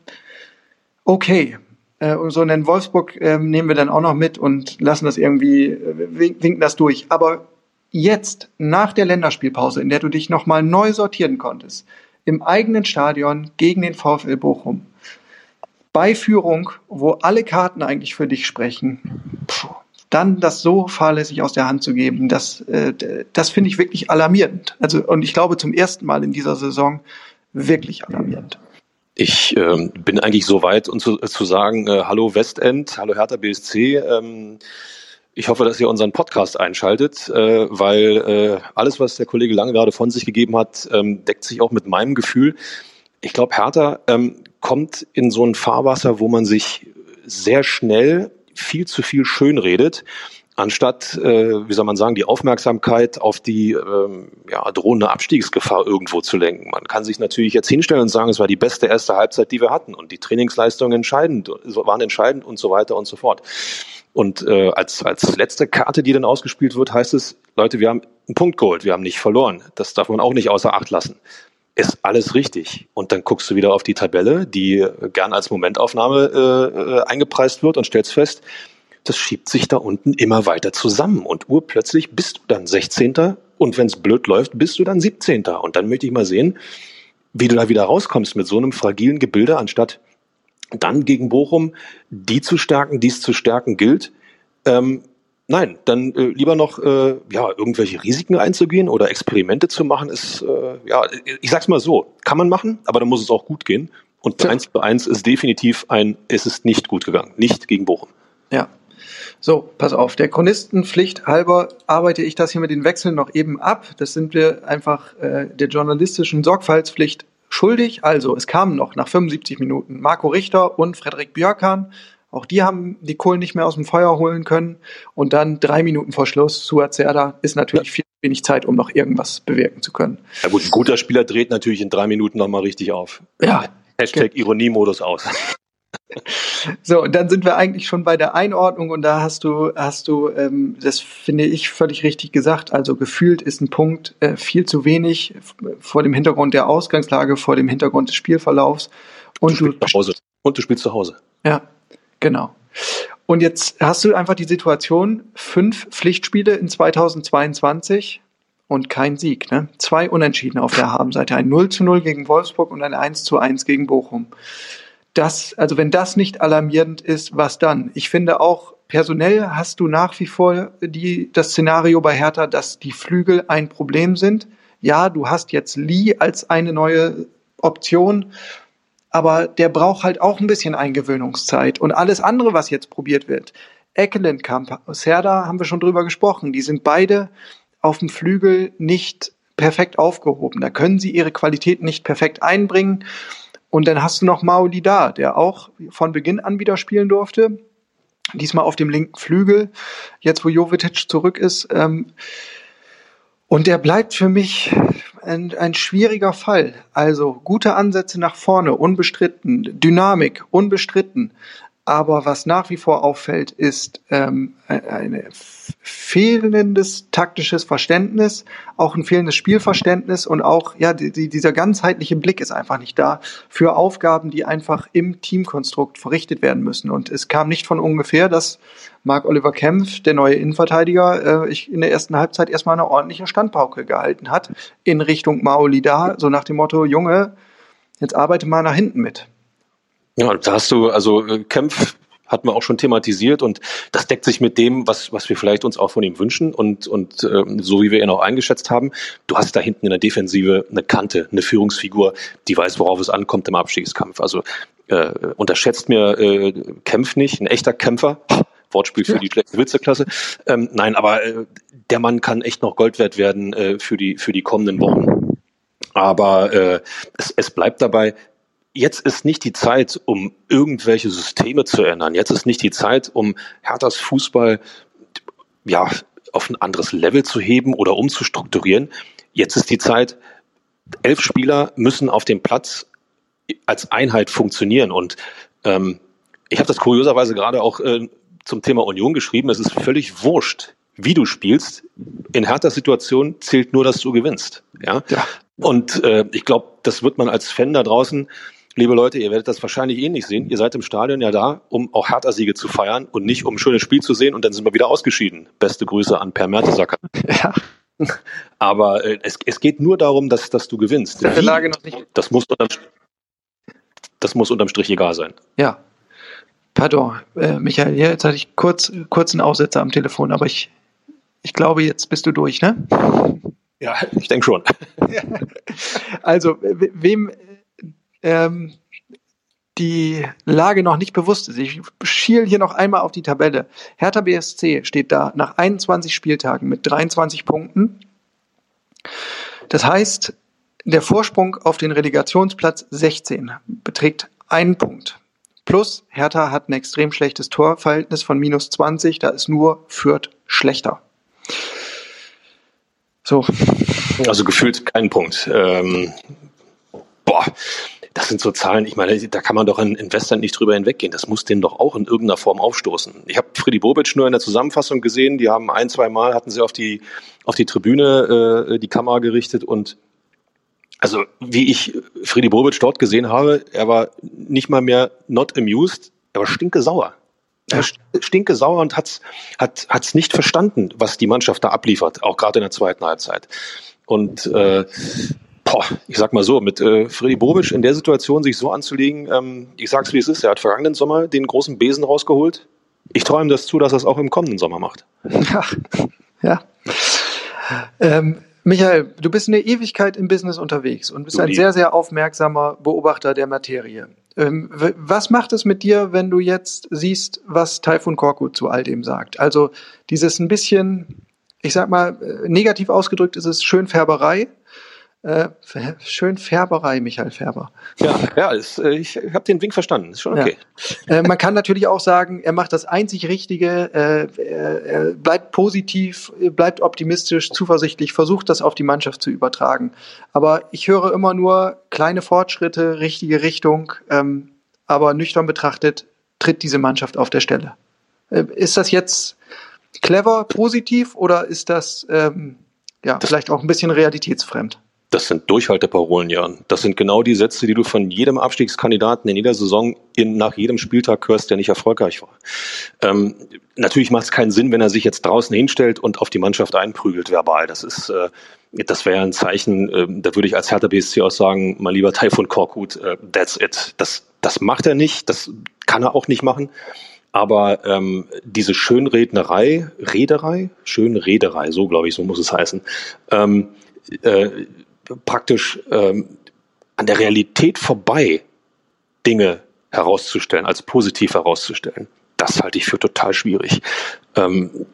okay. Äh, so einen Wolfsburg äh, nehmen wir dann auch noch mit und lassen das irgendwie, äh, winken das durch. Aber jetzt, nach der Länderspielpause, in der du dich nochmal neu sortieren konntest, im eigenen Stadion gegen den VfL Bochum, bei Führung, wo alle Karten eigentlich für dich sprechen, puh, dann das so fahrlässig aus der Hand zu geben, das, äh, das finde ich wirklich alarmierend. Also, und ich glaube zum ersten Mal in dieser Saison wirklich alarmierend. Ich ähm, bin eigentlich so weit, um zu, zu sagen, äh, hallo Westend, hallo Hertha BSC. Ähm, ich hoffe, dass ihr unseren Podcast einschaltet, äh, weil äh, alles, was der Kollege Lange gerade von sich gegeben hat, ähm, deckt sich auch mit meinem Gefühl. Ich glaube, Hertha ähm, kommt in so ein Fahrwasser, wo man sich sehr schnell viel zu viel schönredet, anstatt, äh, wie soll man sagen, die Aufmerksamkeit auf die ähm, ja, drohende Abstiegsgefahr irgendwo zu lenken. Man kann sich natürlich jetzt hinstellen und sagen, es war die beste erste Halbzeit, die wir hatten und die Trainingsleistungen entscheidend, waren entscheidend und so weiter und so fort. Und äh, als, als letzte Karte, die dann ausgespielt wird, heißt es, Leute, wir haben einen Punkt geholt, wir haben nicht verloren. Das darf man auch nicht außer Acht lassen ist alles richtig. Und dann guckst du wieder auf die Tabelle, die gern als Momentaufnahme äh, äh, eingepreist wird und stellst fest, das schiebt sich da unten immer weiter zusammen. Und urplötzlich bist du dann 16. Und wenn es blöd läuft, bist du dann 17. Und dann möchte ich mal sehen, wie du da wieder rauskommst mit so einem fragilen Gebilde, anstatt dann gegen Bochum die zu stärken, dies zu stärken gilt. Ähm, Nein, dann äh, lieber noch äh, ja irgendwelche Risiken einzugehen oder Experimente zu machen, ist äh, ja ich sag's mal so, kann man machen, aber dann muss es auch gut gehen. Und eins zu eins ist definitiv ein, es ist nicht gut gegangen, nicht gegen Bochum. Ja. So, pass auf, der Chronistenpflicht halber arbeite ich das hier mit den Wechseln noch eben ab. Das sind wir einfach äh, der journalistischen Sorgfaltspflicht schuldig. Also, es kamen noch nach 75 Minuten Marco Richter und Frederik Björkan Auch die haben die Kohlen nicht mehr aus dem Feuer holen können. Und dann drei Minuten vor Schluss, Suazerda ist natürlich viel wenig Zeit, um noch irgendwas bewirken zu können. Ja gut, ein guter Spieler dreht natürlich in drei Minuten nochmal richtig auf. Ja. Hashtag Ironiemodus aus. So, und dann sind wir eigentlich schon bei der Einordnung und da hast du, hast du, ähm, das finde ich völlig richtig gesagt. Also gefühlt ist ein Punkt äh, viel zu wenig vor dem Hintergrund der Ausgangslage, vor dem Hintergrund des Spielverlaufs. Und du, du zu Hause. Und du spielst zu Hause. Ja, genau. Und jetzt hast du einfach die Situation, fünf Pflichtspiele in 2022 und kein Sieg. Ne? Zwei Unentschieden auf der Habenseite. Ein 0 zu 0 gegen Wolfsburg und ein 1 zu 1 gegen Bochum das, also wenn das nicht alarmierend ist, was dann? Ich finde auch, personell hast du nach wie vor die, das Szenario bei Hertha, dass die Flügel ein Problem sind. Ja, du hast jetzt Lee als eine neue Option, aber der braucht halt auch ein bisschen Eingewöhnungszeit. Und alles andere, was jetzt probiert wird, Eckelenkamp, Serda haben wir schon drüber gesprochen, die sind beide auf dem Flügel nicht perfekt aufgehoben. Da können sie ihre Qualität nicht perfekt einbringen. Und dann hast du noch Maoli da, der auch von Beginn an wieder spielen durfte. Diesmal auf dem linken Flügel, jetzt wo Jovetic zurück ist. Ähm, und der bleibt für mich ein, ein schwieriger Fall. Also gute Ansätze nach vorne, unbestritten. Dynamik, unbestritten. Aber was nach wie vor auffällt, ist ähm, ein fehlendes taktisches Verständnis, auch ein fehlendes Spielverständnis und auch ja die, dieser ganzheitliche Blick ist einfach nicht da für Aufgaben, die einfach im Teamkonstrukt verrichtet werden müssen. Und es kam nicht von ungefähr, dass Marc Oliver Kempf, der neue Innenverteidiger, äh, ich in der ersten Halbzeit erstmal eine ordentliche Standpauke gehalten hat in Richtung Maolida, so nach dem Motto Junge, jetzt arbeite mal nach hinten mit. Ja, da hast du, also äh, Kempf hatten wir auch schon thematisiert und das deckt sich mit dem, was, was wir vielleicht uns auch von ihm wünschen und, und äh, so wie wir ihn auch eingeschätzt haben. Du hast da hinten in der Defensive eine Kante, eine Führungsfigur, die weiß, worauf es ankommt im Abstiegskampf. Also äh, unterschätzt mir äh, Kempf nicht, ein echter Kämpfer. Wortspiel für ja. die schlechte Witzeklasse. Ähm, nein, aber äh, der Mann kann echt noch Gold wert werden äh, für, die, für die kommenden Wochen. Aber äh, es, es bleibt dabei, jetzt ist nicht die Zeit, um irgendwelche Systeme zu ändern. Jetzt ist nicht die Zeit, um Herthas Fußball ja, auf ein anderes Level zu heben oder umzustrukturieren. Jetzt ist die Zeit, elf Spieler müssen auf dem Platz als Einheit funktionieren. Und ähm, ich habe das kurioserweise gerade auch äh, zum Thema Union geschrieben. Es ist völlig wurscht, wie du spielst. In härter Situation zählt nur, dass du gewinnst. Ja. ja. Und äh, ich glaube, das wird man als Fan da draußen liebe Leute, ihr werdet das wahrscheinlich eh nicht sehen. Ihr seid im Stadion ja da, um auch Hertha-Siege zu feiern und nicht um ein schönes Spiel zu sehen und dann sind wir wieder ausgeschieden. Beste Grüße an Per Mertesacker. Ja. Aber äh, es, es geht nur darum, dass, dass du gewinnst. Noch nicht. Das muss, unterm, das muss unterm Strich egal sein. Ja. Pardon, äh, Michael, jetzt hatte ich kurz, kurz einen Aussetzer am Telefon, aber ich, ich glaube, jetzt bist du durch, ne? Ja, ich denke schon. Also, wem ähm, die Lage noch nicht bewusst ist. Ich schiel hier noch einmal auf die Tabelle. Hertha BSC steht da nach 21 Spieltagen mit 23 Punkten. Das heißt, der Vorsprung auf den Relegationsplatz 16 beträgt einen Punkt. Plus Hertha hat ein extrem schlechtes Torverhältnis von minus 20, da ist nur Fürth schlechter. So. Also gefühlt kein Punkt. Ähm, boah, das sind so Zahlen, ich meine, da kann man doch in, Westland nicht drüber hinweggehen. Das muss denen doch auch in irgendeiner Form aufstoßen. Ich habe Freddy Bobic nur in der Zusammenfassung gesehen, die haben ein, zwei Mal hatten sie auf die, auf die Tribüne äh, die Kamera gerichtet und also wie ich Freddy Bobic dort gesehen habe, er war nicht mal mehr not amused, er war stinke sauer. Er stinke sauer und hat's, hat hat's nicht verstanden, was die Mannschaft da abliefert, auch gerade in der zweiten Halbzeit. Und äh, boah, ich sag mal so, mit äh, Freddy Bobic in der Situation sich so anzulegen, ähm, ich sag's wie es ist, er hat vergangenen Sommer den großen Besen rausgeholt. Ich ihm das zu, dass er es auch im kommenden Sommer macht. Ja, ja. Ähm, Michael, du bist eine Ewigkeit im Business unterwegs und bist du ein sehr, sehr aufmerksamer Beobachter der Materie. Ähm, was macht es mit dir, wenn du jetzt siehst, was Taifun Korkut zu all dem sagt? Also dieses ein bisschen, ich sag mal, äh, negativ ausgedrückt ist es Schönfärberei, Äh, schön Färberei, Michael Färber. Ja, ja ist, äh, ich habe den Wink verstanden. Ist schon okay. Ja. Äh, man kann natürlich auch sagen, er macht das einzig Richtige, äh, er bleibt positiv, bleibt optimistisch, zuversichtlich, versucht das auf die Mannschaft zu übertragen. Aber ich höre immer nur kleine Fortschritte, richtige Richtung. Ähm, aber nüchtern betrachtet tritt diese Mannschaft auf der Stelle. Äh, ist das jetzt clever, positiv oder ist das ähm, ja, das vielleicht auch ein bisschen realitätsfremd? Das sind Durchhalteparolen, Jan. Das sind genau die Sätze, die du von jedem Abstiegskandidaten in jeder Saison in, nach jedem Spieltag hörst, der nicht erfolgreich war. Ähm, natürlich macht es keinen Sinn, wenn er sich jetzt draußen hinstellt und auf die Mannschaft einprügelt verbal. Das ist, äh, das wäre ein Zeichen, äh, da würde ich als Hertha BSC auch sagen, mein lieber Taifun Korkut, äh, that's it. Das, das macht er nicht, das kann er auch nicht machen. Aber ähm, diese Schönrednerei, Rederei, Schönrederei, so glaube ich, so muss es heißen, ähm, äh, praktisch ähm, an der Realität vorbei Dinge herauszustellen, als positiv herauszustellen. Das halte ich für total schwierig. Ähm,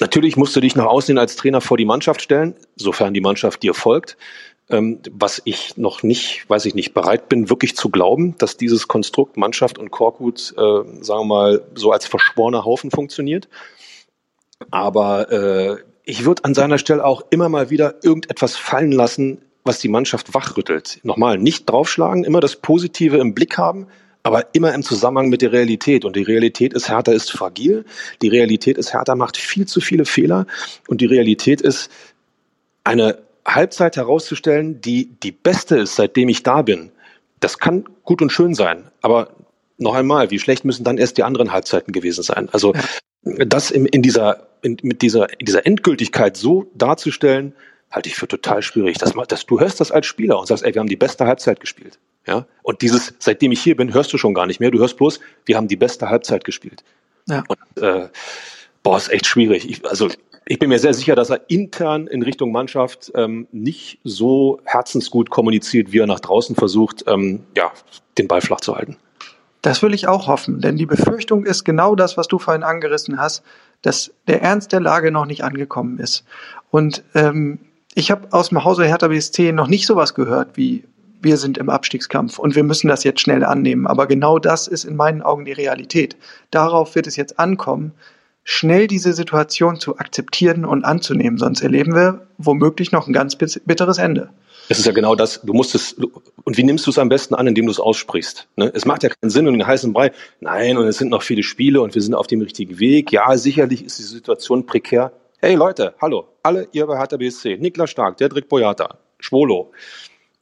natürlich musst du dich nach außen als Trainer vor die Mannschaft stellen, sofern die Mannschaft dir folgt. Ähm, was ich noch nicht, weiß ich nicht, bereit bin, wirklich zu glauben, dass dieses Konstrukt Mannschaft und Korkut, äh, sagen wir mal, so als verschworener Haufen funktioniert. Aber äh, ich würde an seiner Stelle auch immer mal wieder irgendetwas fallen lassen, was die Mannschaft wachrüttelt. Nochmal, nicht draufschlagen, immer das Positive im Blick haben, aber immer im Zusammenhang mit der Realität. Und die Realität ist, Hertha ist fragil. Die Realität ist, Hertha macht viel zu viele Fehler. Und die Realität ist, eine Halbzeit herauszustellen, die die beste ist, seitdem ich da bin. Das kann gut und schön sein. Aber noch einmal, wie schlecht müssen dann erst die anderen Halbzeiten gewesen sein? Also das in, in dieser, in, mit dieser, in dieser Endgültigkeit so darzustellen, halte ich für total schwierig. Das, das, du hörst das als Spieler und sagst, ey, wir haben die beste Halbzeit gespielt. Ja? Und dieses, seitdem ich hier bin, hörst du schon gar nicht mehr. Du hörst bloß, wir haben die beste Halbzeit gespielt. Ja. Und, äh, boah, ist echt schwierig. Ich, also ich bin mir sehr sicher, dass er intern in Richtung Mannschaft ähm, nicht so herzensgut kommuniziert, wie er nach draußen versucht, ähm, ja, den Ball flach zu halten. Das will ich auch hoffen, denn die Befürchtung ist genau das, was du vorhin angerissen hast, dass der Ernst der Lage noch nicht angekommen ist. Und ähm, ich habe aus dem Hause Hertha BSC noch nicht sowas gehört wie wir sind im Abstiegskampf und wir müssen das jetzt schnell annehmen. Aber genau das ist in meinen Augen die Realität. Darauf wird es jetzt ankommen, schnell diese Situation zu akzeptieren und anzunehmen. Sonst erleben wir womöglich noch ein ganz bitteres Ende. Es ist ja genau das, du musst es, und wie nimmst du es am besten an, indem du es aussprichst? Ne? Es macht ja keinen Sinn und den heißen Brei, nein, und es sind noch viele Spiele und wir sind auf dem richtigen Weg. Ja, sicherlich ist die Situation prekär. Hey Leute, hallo, alle ihr bei Hertha BSC, Niklas Stark, Dedrick Boyata, Schwolo,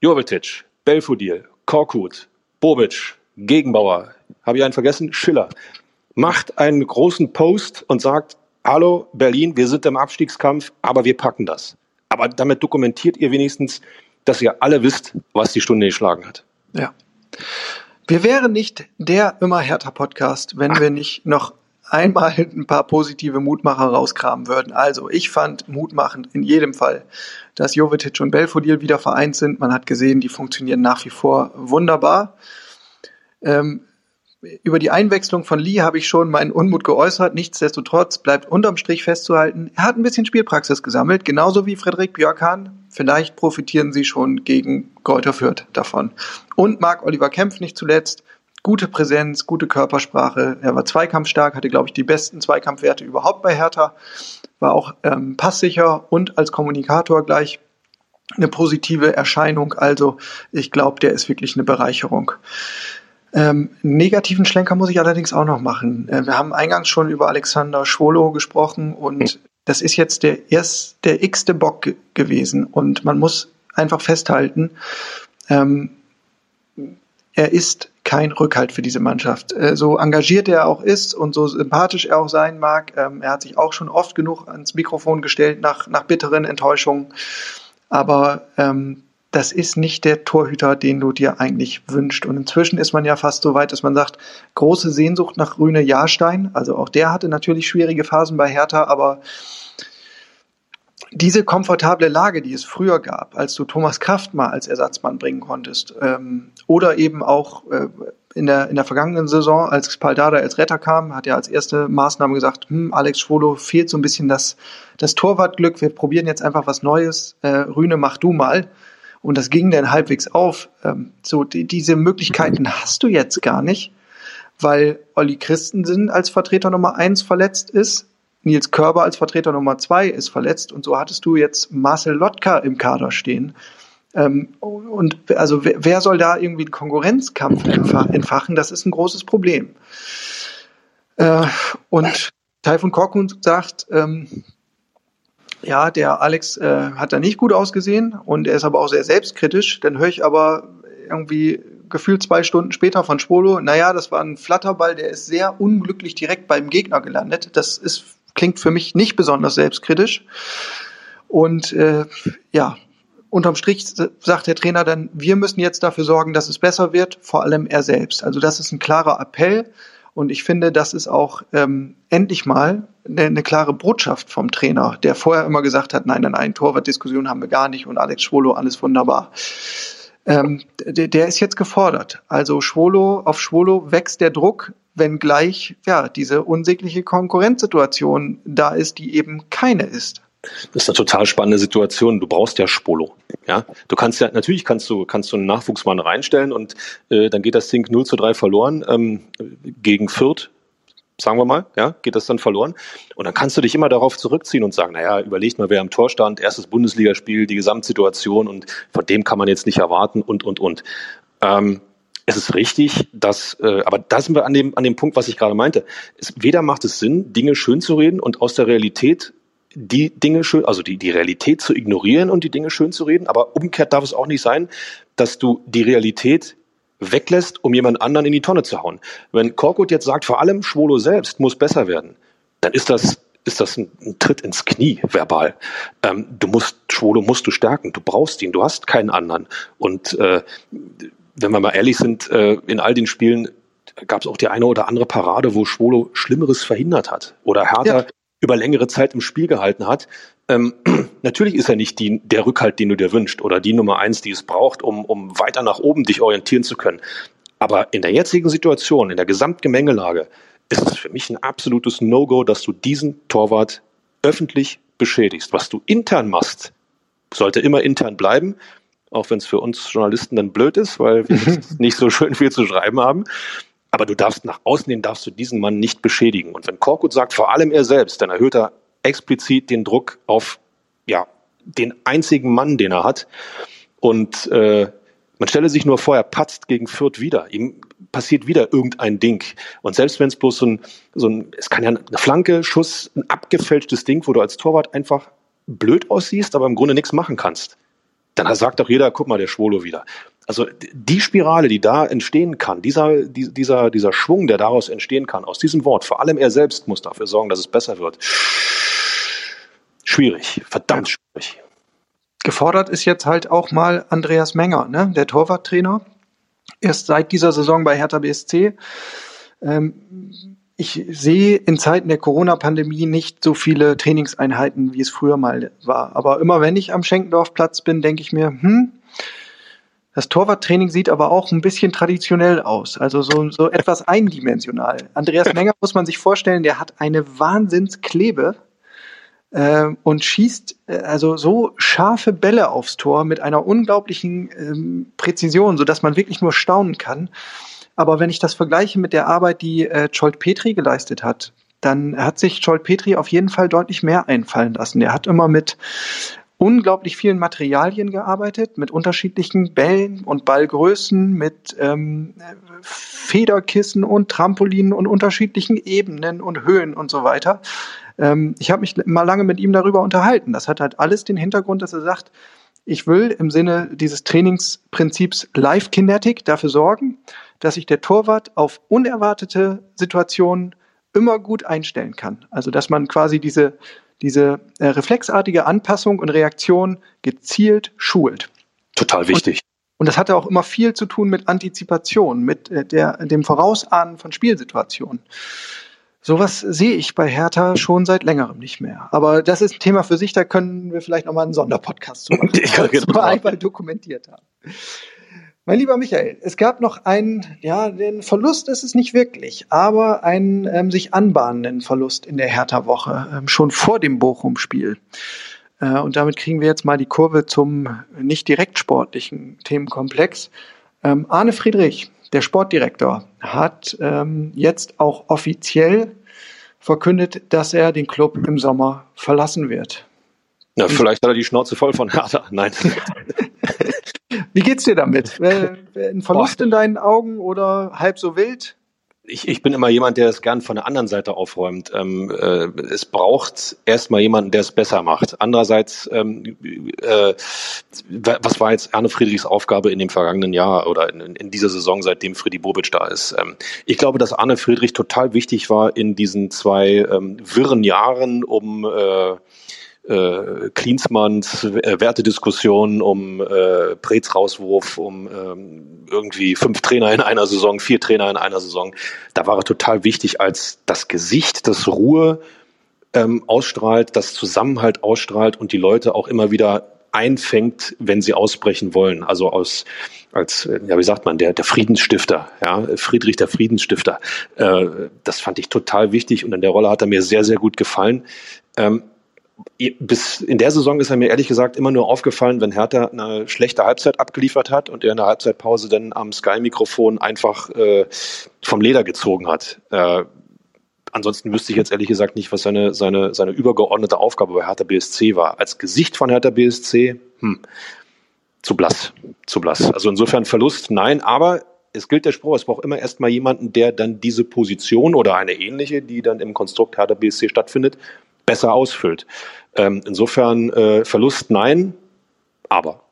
Jovetic, Belfodil, Korkut, Bobic, Gegenbauer, habe ich einen vergessen? Schiller. Macht einen großen Post und sagt, hallo Berlin, wir sind im Abstiegskampf, aber wir packen das. Aber damit dokumentiert ihr wenigstens, dass ihr alle wisst, was die Stunde geschlagen hat. Ja. Wir wären nicht der immer härter Podcast, wenn Ach. wir nicht noch einmal ein paar positive Mutmacher rauskramen würden. Also ich fand mutmachend in jedem Fall, dass Jovetic und Belfodil wieder vereint sind. Man hat gesehen, die funktionieren nach wie vor wunderbar. Ähm, über die Einwechslung von Lee habe ich schon meinen Unmut geäußert. Nichtsdestotrotz bleibt unterm Strich festzuhalten, er hat ein bisschen Spielpraxis gesammelt, genauso wie Frederik Björkan. Vielleicht profitieren sie schon gegen Kräuter Fürth davon. Und Marc Oliver Kempf nicht zuletzt. Gute Präsenz, gute Körpersprache. Er war zweikampfstark, hatte, glaube ich, die besten Zweikampfwerte überhaupt bei Hertha. War auch ähm, passsicher und als Kommunikator gleich eine positive Erscheinung. Also ich glaube, der ist wirklich eine Bereicherung. Ähm, negativen Schlenker muss ich allerdings auch noch machen. Äh, wir haben eingangs schon über Alexander Schwolo gesprochen und hm. das ist jetzt der erst der x-te Bock gewesen und man muss einfach festhalten, ähm, er ist kein Rückhalt für diese Mannschaft. Äh, so engagiert er auch ist und so sympathisch er auch sein mag, ähm, er hat sich auch schon oft genug ans Mikrofon gestellt nach, nach bitteren Enttäuschungen. Aber ähm, das ist nicht der Torhüter, den du dir eigentlich wünschst. Und inzwischen ist man ja fast so weit, dass man sagt, große Sehnsucht nach Rühne Jahrstein. Also auch der hatte natürlich schwierige Phasen bei Hertha, aber diese komfortable Lage, die es früher gab, als du Thomas Kraft mal als Ersatzmann bringen konntest, ähm, oder eben auch äh, in, der, in der vergangenen Saison, als Spaldada als Retter kam, hat er als erste Maßnahme gesagt, hm, Alex Schwolo fehlt so ein bisschen das, das Torwartglück, wir probieren jetzt einfach was Neues, äh, Rühne, mach du mal. Und das ging dann halbwegs auf. Ähm, so, die, diese Möglichkeiten hast du jetzt gar nicht, weil Olli Christensen als Vertreter Nummer eins verletzt ist. Nils Körber als Vertreter Nummer zwei ist verletzt und so hattest du jetzt Marcel Lotka im Kader stehen. Ähm, und also wer, wer soll da irgendwie einen Konkurrenzkampf entfachen? Das ist ein großes Problem. Äh, und Taifun Korkun sagt, ähm, ja, der Alex äh, hat da nicht gut ausgesehen und er ist aber auch sehr selbstkritisch. Dann höre ich aber irgendwie gefühlt zwei Stunden später von Spolo, naja, das war ein Flatterball, der ist sehr unglücklich direkt beim Gegner gelandet. Das ist, klingt für mich nicht besonders selbstkritisch. Und äh, ja, unterm Strich sagt der Trainer dann, wir müssen jetzt dafür sorgen, dass es besser wird, vor allem er selbst. Also das ist ein klarer Appell und ich finde, das ist auch ähm, endlich mal eine, eine, klare Botschaft vom Trainer, der vorher immer gesagt hat, nein, nein, nein, Torwartdiskussion haben wir gar nicht und Alex Schwolo, alles wunderbar. Ähm, der, der ist jetzt gefordert. Also Schwolo, auf Schwolo wächst der Druck, wenn gleich ja, diese unsägliche Konkurrenzsituation da ist, die eben keine ist. Das ist eine total spannende Situation. Du brauchst ja Spolo. Ja, du kannst ja natürlich kannst du kannst du einen Nachwuchsmann reinstellen und äh, dann geht das Ding 0 zu 3 verloren ähm, gegen Fürth. Sagen wir mal, ja, geht das dann verloren. Und dann kannst du dich immer darauf zurückziehen und sagen, naja, überlegt mal, wer im Tor stand, erstes Bundesligaspiel, die Gesamtsituation und von dem kann man jetzt nicht erwarten und, und, und. Ähm, es ist richtig, dass, äh, aber da sind wir an dem, an dem Punkt, was ich gerade meinte. Es, weder macht es Sinn, Dinge schön zu reden und aus der Realität die Dinge schön, also die, die Realität zu ignorieren und die Dinge schön zu reden. Aber umgekehrt darf es auch nicht sein, dass du die Realität weglässt, um jemand anderen in die Tonne zu hauen. Wenn Korkut jetzt sagt, vor allem Schwolo selbst muss besser werden, dann ist das ist das ein, ein Tritt ins Knie verbal. Ähm, du musst Schwolo musst du stärken, du brauchst ihn, du hast keinen anderen. Und äh, wenn wir mal ehrlich sind, äh, in all den Spielen gab es auch die eine oder andere Parade, wo Schwolo Schlimmeres verhindert hat oder Hertha ja über längere Zeit im Spiel gehalten hat. Ähm, natürlich ist er nicht die, der Rückhalt, den du dir wünschst oder die Nummer eins, die es braucht, um, um weiter nach oben dich orientieren zu können. Aber in der jetzigen Situation, in der Gesamtgemengelage, ist es für mich ein absolutes No-Go, dass du diesen Torwart öffentlich beschädigst. Was du intern machst, sollte immer intern bleiben, auch wenn es für uns Journalisten dann blöd ist, weil wir nicht so schön viel zu schreiben haben. Aber du darfst nach außen hin darfst du diesen Mann nicht beschädigen. Und wenn Korkut sagt, vor allem er selbst, dann erhöht er explizit den Druck auf ja den einzigen Mann, den er hat. Und äh, man stelle sich nur vor, er patzt gegen Fürth wieder. Ihm passiert wieder irgendein Ding. Und selbst wenn es bloß so ein, so ein, es kann ja eine Flanke, Schuss, ein abgefälschtes Ding, wo du als Torwart einfach blöd aussiehst, aber im Grunde nichts machen kannst. Dann sagt doch jeder, guck mal, der Schwolo wieder. Also die Spirale, die da entstehen kann, dieser, dieser, dieser Schwung, der daraus entstehen kann, aus diesem Wort, vor allem er selbst muss dafür sorgen, dass es besser wird. Schwierig, verdammt schwierig. Gefordert ist jetzt halt auch mal Andreas Menger, ne? der Torwarttrainer. Erst seit dieser Saison bei Hertha BSC. Ähm, ich sehe in Zeiten der Corona-Pandemie nicht so viele Trainingseinheiten, wie es früher mal war. Aber immer wenn ich am Schenkendorfplatz bin, denke ich mir, hm, das Torwarttraining sieht aber auch ein bisschen traditionell aus, also so, so etwas eindimensional. Andreas Menger muss man sich vorstellen, der hat eine Wahnsinnsklebe äh, und schießt äh, also so scharfe Bälle aufs Tor mit einer unglaublichen ähm, Präzision, so dass man wirklich nur staunen kann. Aber wenn ich das vergleiche mit der Arbeit, die äh, Scholt Petri geleistet hat, dann hat sich Scholt Petri auf jeden Fall deutlich mehr einfallen lassen. Der hat immer mit unglaublich vielen Materialien gearbeitet, mit unterschiedlichen Bällen und Ballgrößen, mit ähm, Federkissen und Trampolinen und unterschiedlichen Ebenen und Höhen und so weiter. Ähm, ich habe mich mal lange mit ihm darüber unterhalten. Das hat halt alles den Hintergrund, dass er sagt, ich will im Sinne dieses Trainingsprinzips Live Kinetic dafür sorgen, dass sich der Torwart auf unerwartete Situationen immer gut einstellen kann. Also dass man quasi diese diese äh, reflexartige Anpassung und Reaktion gezielt schult. Total wichtig. Und, und das hatte auch immer viel zu tun mit Antizipation, mit äh, der, dem Vorausahnen von Spielsituationen. Sowas sehe ich bei Hertha schon seit längerem nicht mehr. Aber das ist ein Thema für sich, da können wir vielleicht nochmal einen Sonderpodcast zu machen, ja, genau. einmal dokumentiert haben. Mein lieber Michael, es gab noch einen, ja, den Verlust ist es nicht wirklich, aber einen ähm, sich anbahnenden Verlust in der Hertha-Woche, ähm, schon vor dem Bochum-Spiel. Äh, und damit kriegen wir jetzt mal die Kurve zum nicht direkt sportlichen Themenkomplex. Ähm, Arne Friedrich, der Sportdirektor, hat ähm, jetzt auch offiziell verkündet, dass er den Club im Sommer verlassen wird. Ja, vielleicht hat er die Schnauze voll von Hertha. Nein. Wie geht's dir damit? Äh, ein Verlust Boah. in deinen Augen oder halb so wild? ich, ich bin immer jemand, der es gern von der anderen Seite aufräumt. Ähm, äh, es braucht erstmal jemanden, der es besser macht. Andererseits, ähm, äh, was war jetzt Arne Friedrichs Aufgabe in dem vergangenen Jahr oder in, in dieser Saison, seitdem Freddy Bobic da ist? Ähm, ich glaube, dass Arne Friedrich total wichtig war in diesen zwei ähm, wirren Jahren, um äh, äh, Klinsmanns äh, Wertediskussion um äh, Preetz Rauswurf, um ähm, irgendwie fünf Trainer in einer Saison, vier Trainer in einer Saison. Da war er total wichtig als das Gesicht, das Ruhe ähm, ausstrahlt, das Zusammenhalt ausstrahlt und die Leute auch immer wieder einfängt, wenn sie ausbrechen wollen. Also aus als ja wie sagt man der der Friedensstifter, ja Friedrich der Friedensstifter. Äh, das fand ich total wichtig und in der Rolle hat er mir sehr sehr gut gefallen. Ähm, bis in der Saison ist er mir ehrlich gesagt immer nur aufgefallen, wenn Hertha eine schlechte Halbzeit abgeliefert hat und er in der Halbzeitpause dann am Sky-Mikrofon einfach äh, vom Leder gezogen hat. Äh, ansonsten wüsste ich jetzt ehrlich gesagt nicht, was seine, seine, seine übergeordnete Aufgabe bei Hertha BSC war. Als Gesicht von Hertha BSC, hm, zu blass, zu blass. Also insofern Verlust, nein, aber es gilt der Spruch, es braucht immer erstmal jemanden, der dann diese Position oder eine ähnliche, die dann im Konstrukt Hertha BSC stattfindet, besser ausfüllt. Ähm, insofern äh, Verlust nein, aber.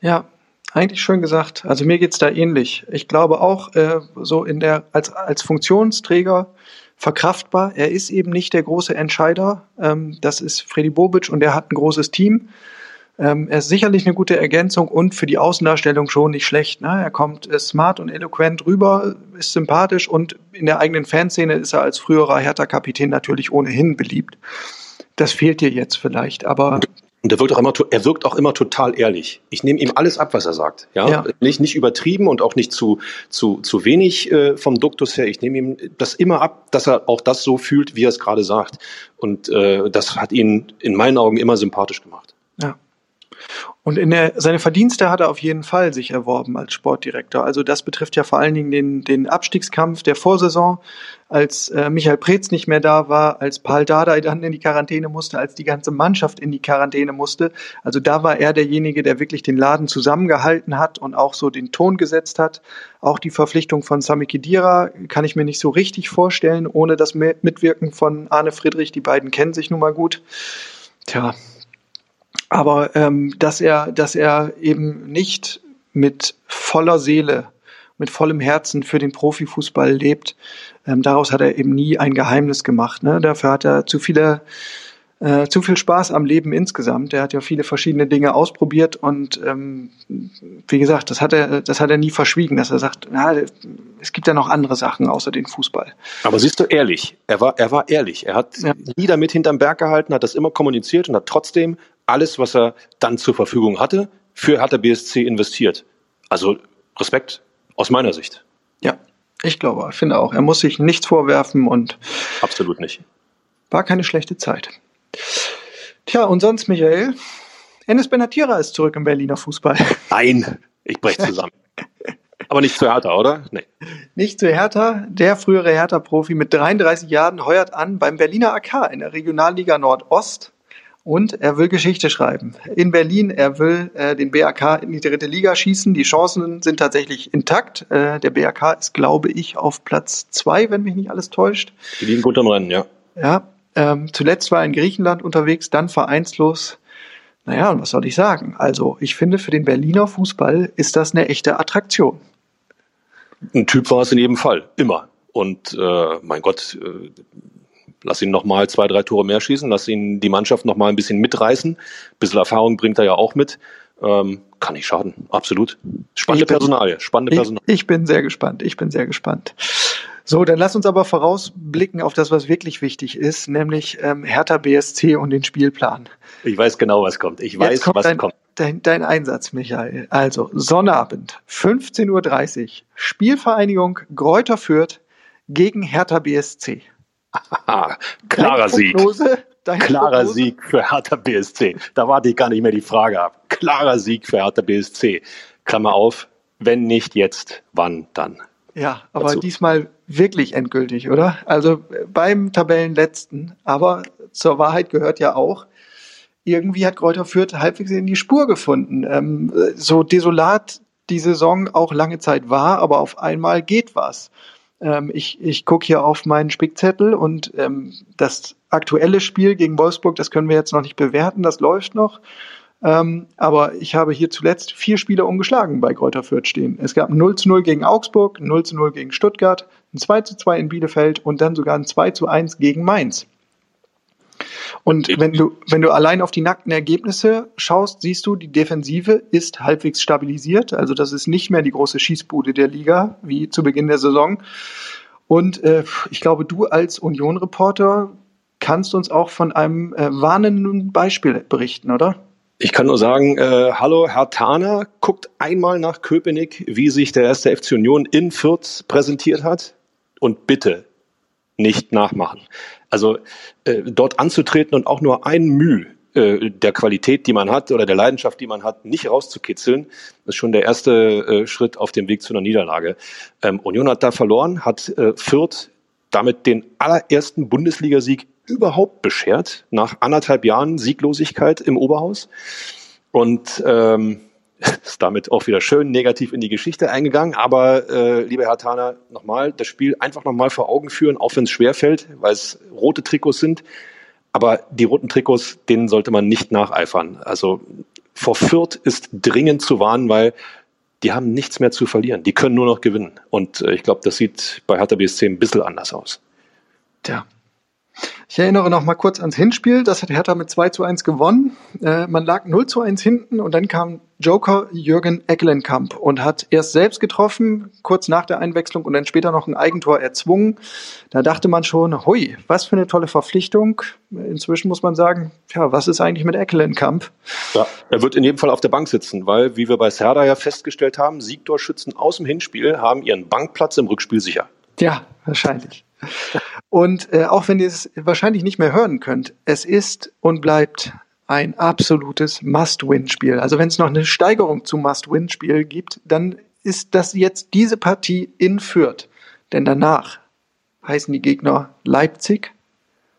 Ja, eigentlich schön gesagt. Also mir geht's da ähnlich. Ich glaube auch äh, so in der als als Funktionsträger verkraftbar. Er ist eben nicht der große Entscheider. Ähm, das ist Freddy Bobic und er hat ein großes Team. Ähm, er ist sicherlich eine gute Ergänzung und für die Außendarstellung schon nicht schlecht. Ne? Er kommt äh, smart und eloquent rüber, ist sympathisch und in der eigenen Fanszene ist er als früherer Hertha-Kapitän natürlich ohnehin beliebt. Das fehlt dir jetzt vielleicht, aber und er wirkt auch immer, er wirkt auch immer total ehrlich. Ich nehme ihm alles ab, was er sagt. Ja, ja. nicht nicht übertrieben und auch nicht zu zu zu wenig äh, vom Duktus her. Ich nehme ihm das immer ab, dass er auch das so fühlt, wie er es gerade sagt. Und äh, das hat ihn in meinen Augen immer sympathisch gemacht. Und in der, seine Verdienste hat er auf jeden Fall sich erworben als Sportdirektor. Also das betrifft ja vor allen Dingen den, den Abstiegskampf der Vorsaison, als äh, Michael Preetz nicht mehr da war, als Paul Dardai dann in die Quarantäne musste, als die ganze Mannschaft in die Quarantäne musste. Also da war er derjenige, der wirklich den Laden zusammengehalten hat und auch so den Ton gesetzt hat. Auch die Verpflichtung von Sami Khedira kann ich mir nicht so richtig vorstellen, ohne das Mitwirken von Arne Friedrich. Die beiden kennen sich nun mal gut. Tja, aber ähm, dass er, dass er eben nicht mit voller Seele, mit vollem Herzen für den Profifußball lebt, ähm, daraus hat er eben nie ein Geheimnis gemacht. Ne? Dafür hat er zu viele äh, zu viel Spaß am Leben insgesamt. Er hat ja viele verschiedene Dinge ausprobiert und ähm, wie gesagt, das hat er, das hat er nie verschwiegen, dass er sagt, na, es gibt ja noch andere Sachen außer den Fußball. Aber siehst du, ehrlich, er war, er war ehrlich. Er hat ja. nie damit hinterm Berg gehalten, hat das immer kommuniziert und hat trotzdem alles, was er dann zur Verfügung hatte, für Hertha BSC investiert. Also Respekt aus meiner Sicht. Ja, ich glaube, ich finde auch. Er muss sich nichts vorwerfen und. Absolut nicht. War keine schlechte Zeit. Tja, und sonst, Michael? Enes Benatira ist zurück im Berliner Fußball. Nein, ich breche zusammen. Aber nicht zu Hertha, oder? Nee. Nicht zu Hertha. Der frühere Hertha-Profi mit 33 Jahren heuert an beim Berliner AK in der Regionalliga Nordost und er will Geschichte schreiben. In Berlin, er will äh, den BAK in die dritte Liga schießen. Die Chancen sind tatsächlich intakt. Äh, der BAK ist, glaube ich, auf Platz zwei, wenn mich nicht alles täuscht. Die liegen gut am Rennen, ja. Ja, ähm, zuletzt war er in Griechenland unterwegs, dann vereinslos. Naja, und was soll ich sagen? Also, ich finde, für den Berliner Fußball ist das eine echte Attraktion. Ein Typ war es in jedem Fall, immer. Und äh, mein Gott, äh, Lass ihn noch mal zwei, drei Tore mehr schießen, lass ihn die Mannschaft noch mal ein bisschen mitreißen. Ein bisschen Erfahrung bringt er ja auch mit. Ähm, kann nicht schaden, absolut. Spannende bin, Personalie, spannende Personalie. Ich, ich bin sehr gespannt, ich bin sehr gespannt. So, dann lass uns aber vorausblicken auf das, was wirklich wichtig ist, nämlich ähm, Hertha BSC und den Spielplan. Ich weiß genau, was kommt. Ich weiß, kommt was dein, kommt. Dein, dein Einsatz, Michael. Also, Sonnabend, 15.30 Uhr, Spielvereinigung Gräuter Fürth gegen Hertha BSC. Klarer Sieg. Klarer? Sieg für Hertha BSC. Da warte ich gar nicht mehr die Frage ab. Klarer Sieg für Hertha BSC. Klammer auf, wenn nicht jetzt, wann dann? Ja, aber dazu. diesmal wirklich endgültig, oder? Also beim Tabellenletzten. Aber zur Wahrheit gehört ja auch, irgendwie hat Kräuter Fürth halbwegs in die Spur gefunden. Ähm, so desolat die Saison auch lange Zeit war, aber auf einmal geht was. Ähm, ich ich gucke hier auf meinen Spickzettel und ähm, das aktuelle Spiel gegen Wolfsburg, das können wir jetzt noch nicht bewerten, das läuft noch. Ähm, aber ich habe hier zuletzt vier Spiele ungeschlagen bei Kräuter Fürth stehen. Es gab ein 0 zu 0 gegen Augsburg, ein 0 zu 0 gegen Stuttgart, ein 2 zu 2 in Bielefeld und dann sogar ein 2 zu 1 gegen Mainz. Und wenn du, wenn du allein auf die nackten Ergebnisse schaust, siehst du, die Defensive ist halbwegs stabilisiert. Also das ist nicht mehr die große Schießbude der Liga wie zu Beginn der Saison. Und äh, ich glaube, du als Union-Reporter kannst uns auch von einem äh, warnenden Beispiel berichten, oder? Ich kann nur sagen, äh, hallo Herr Taner, guckt einmal nach Köpenick, wie sich der erste FC Union in Fürth präsentiert hat. Und bitte nicht nachmachen. Also äh, dort anzutreten und auch nur ein Mühe äh, der Qualität, die man hat oder der Leidenschaft, die man hat, nicht rauszukitzeln, ist schon der erste äh, Schritt auf dem Weg zu einer Niederlage. Ähm, Union hat da verloren, hat äh, Fürth damit den allerersten Bundesligasieg überhaupt beschert, nach anderthalb Jahren Sieglosigkeit im Oberhaus. Und ähm, ist damit auch wieder schön negativ in die Geschichte eingegangen. Aber äh, lieber Herr Thaner, nochmal das Spiel einfach nochmal vor Augen führen, auch wenn es schwerfällt, weil es rote Trikots sind. Aber die roten Trikots, denen sollte man nicht nacheifern. Also vor Fürth ist dringend zu warnen, weil die haben nichts mehr zu verlieren. Die können nur noch gewinnen. Und äh, ich glaube, das sieht bei Hertha BSC ein bisschen anders aus. Tja, ich erinnere noch mal kurz ans Hinspiel. Das hat Hertha mit 2 zu 1 gewonnen. Äh, man lag 0 zu 1 hinten und dann kam Joker Jürgen Eckelenkamp und hat erst selbst getroffen, kurz nach der Einwechslung und dann später noch ein Eigentor erzwungen. Da dachte man schon, hui, was für eine tolle Verpflichtung. Inzwischen muss man sagen, ja, was ist eigentlich mit Eckelenkamp? Ja, er wird in jedem Fall auf der Bank sitzen, weil, wie wir bei Serda ja festgestellt haben, Siegtorschützen aus dem Hinspiel haben ihren Bankplatz im Rückspiel sicher. Ja, wahrscheinlich. Und äh, auch wenn ihr es wahrscheinlich nicht mehr hören könnt, es ist und bleibt ein absolutes Must-Win-Spiel. Also wenn es noch eine Steigerung zum Must-Win-Spiel gibt, dann ist das jetzt diese Partie in Fürth. Denn danach heißen die Gegner Leipzig,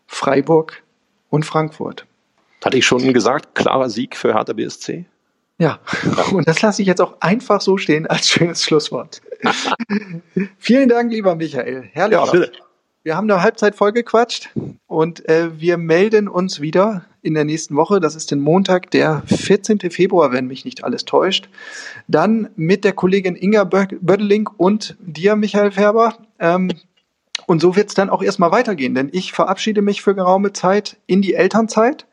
Freiburg und Frankfurt. Hatte ich schon gesagt, klarer Sieg für Hertha BSC? Ja, und das lasse ich jetzt auch einfach so stehen als schönes Schlusswort. Vielen Dank, lieber Michael. Herrlich. Ja, bitte. Wir haben eine Halbzeit vollgequatscht und äh, wir melden uns wieder in der nächsten Woche. Das ist den Montag, der 14. Februar, wenn mich nicht alles täuscht. Dann mit der Kollegin Inga Bödeling und dir, Michael Färber. Ähm, und so wird es dann auch erstmal weitergehen, denn ich verabschiede mich für geraume Zeit in die Elternzeit.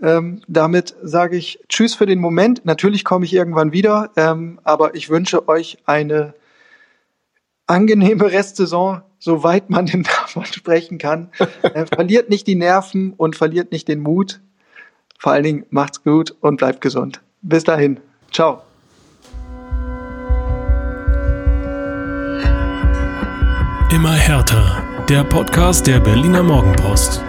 Ähm, damit sage ich Tschüss für den Moment. Natürlich komme ich irgendwann wieder, ähm, aber ich wünsche euch eine angenehme Restsaison soweit man denn davon sprechen kann. äh, verliert nicht die Nerven und verliert nicht den Mut. Vor allen Dingen macht's gut und bleibt gesund. Bis dahin. Ciao. Immer härter. Der Podcast der Berliner Morgenpost.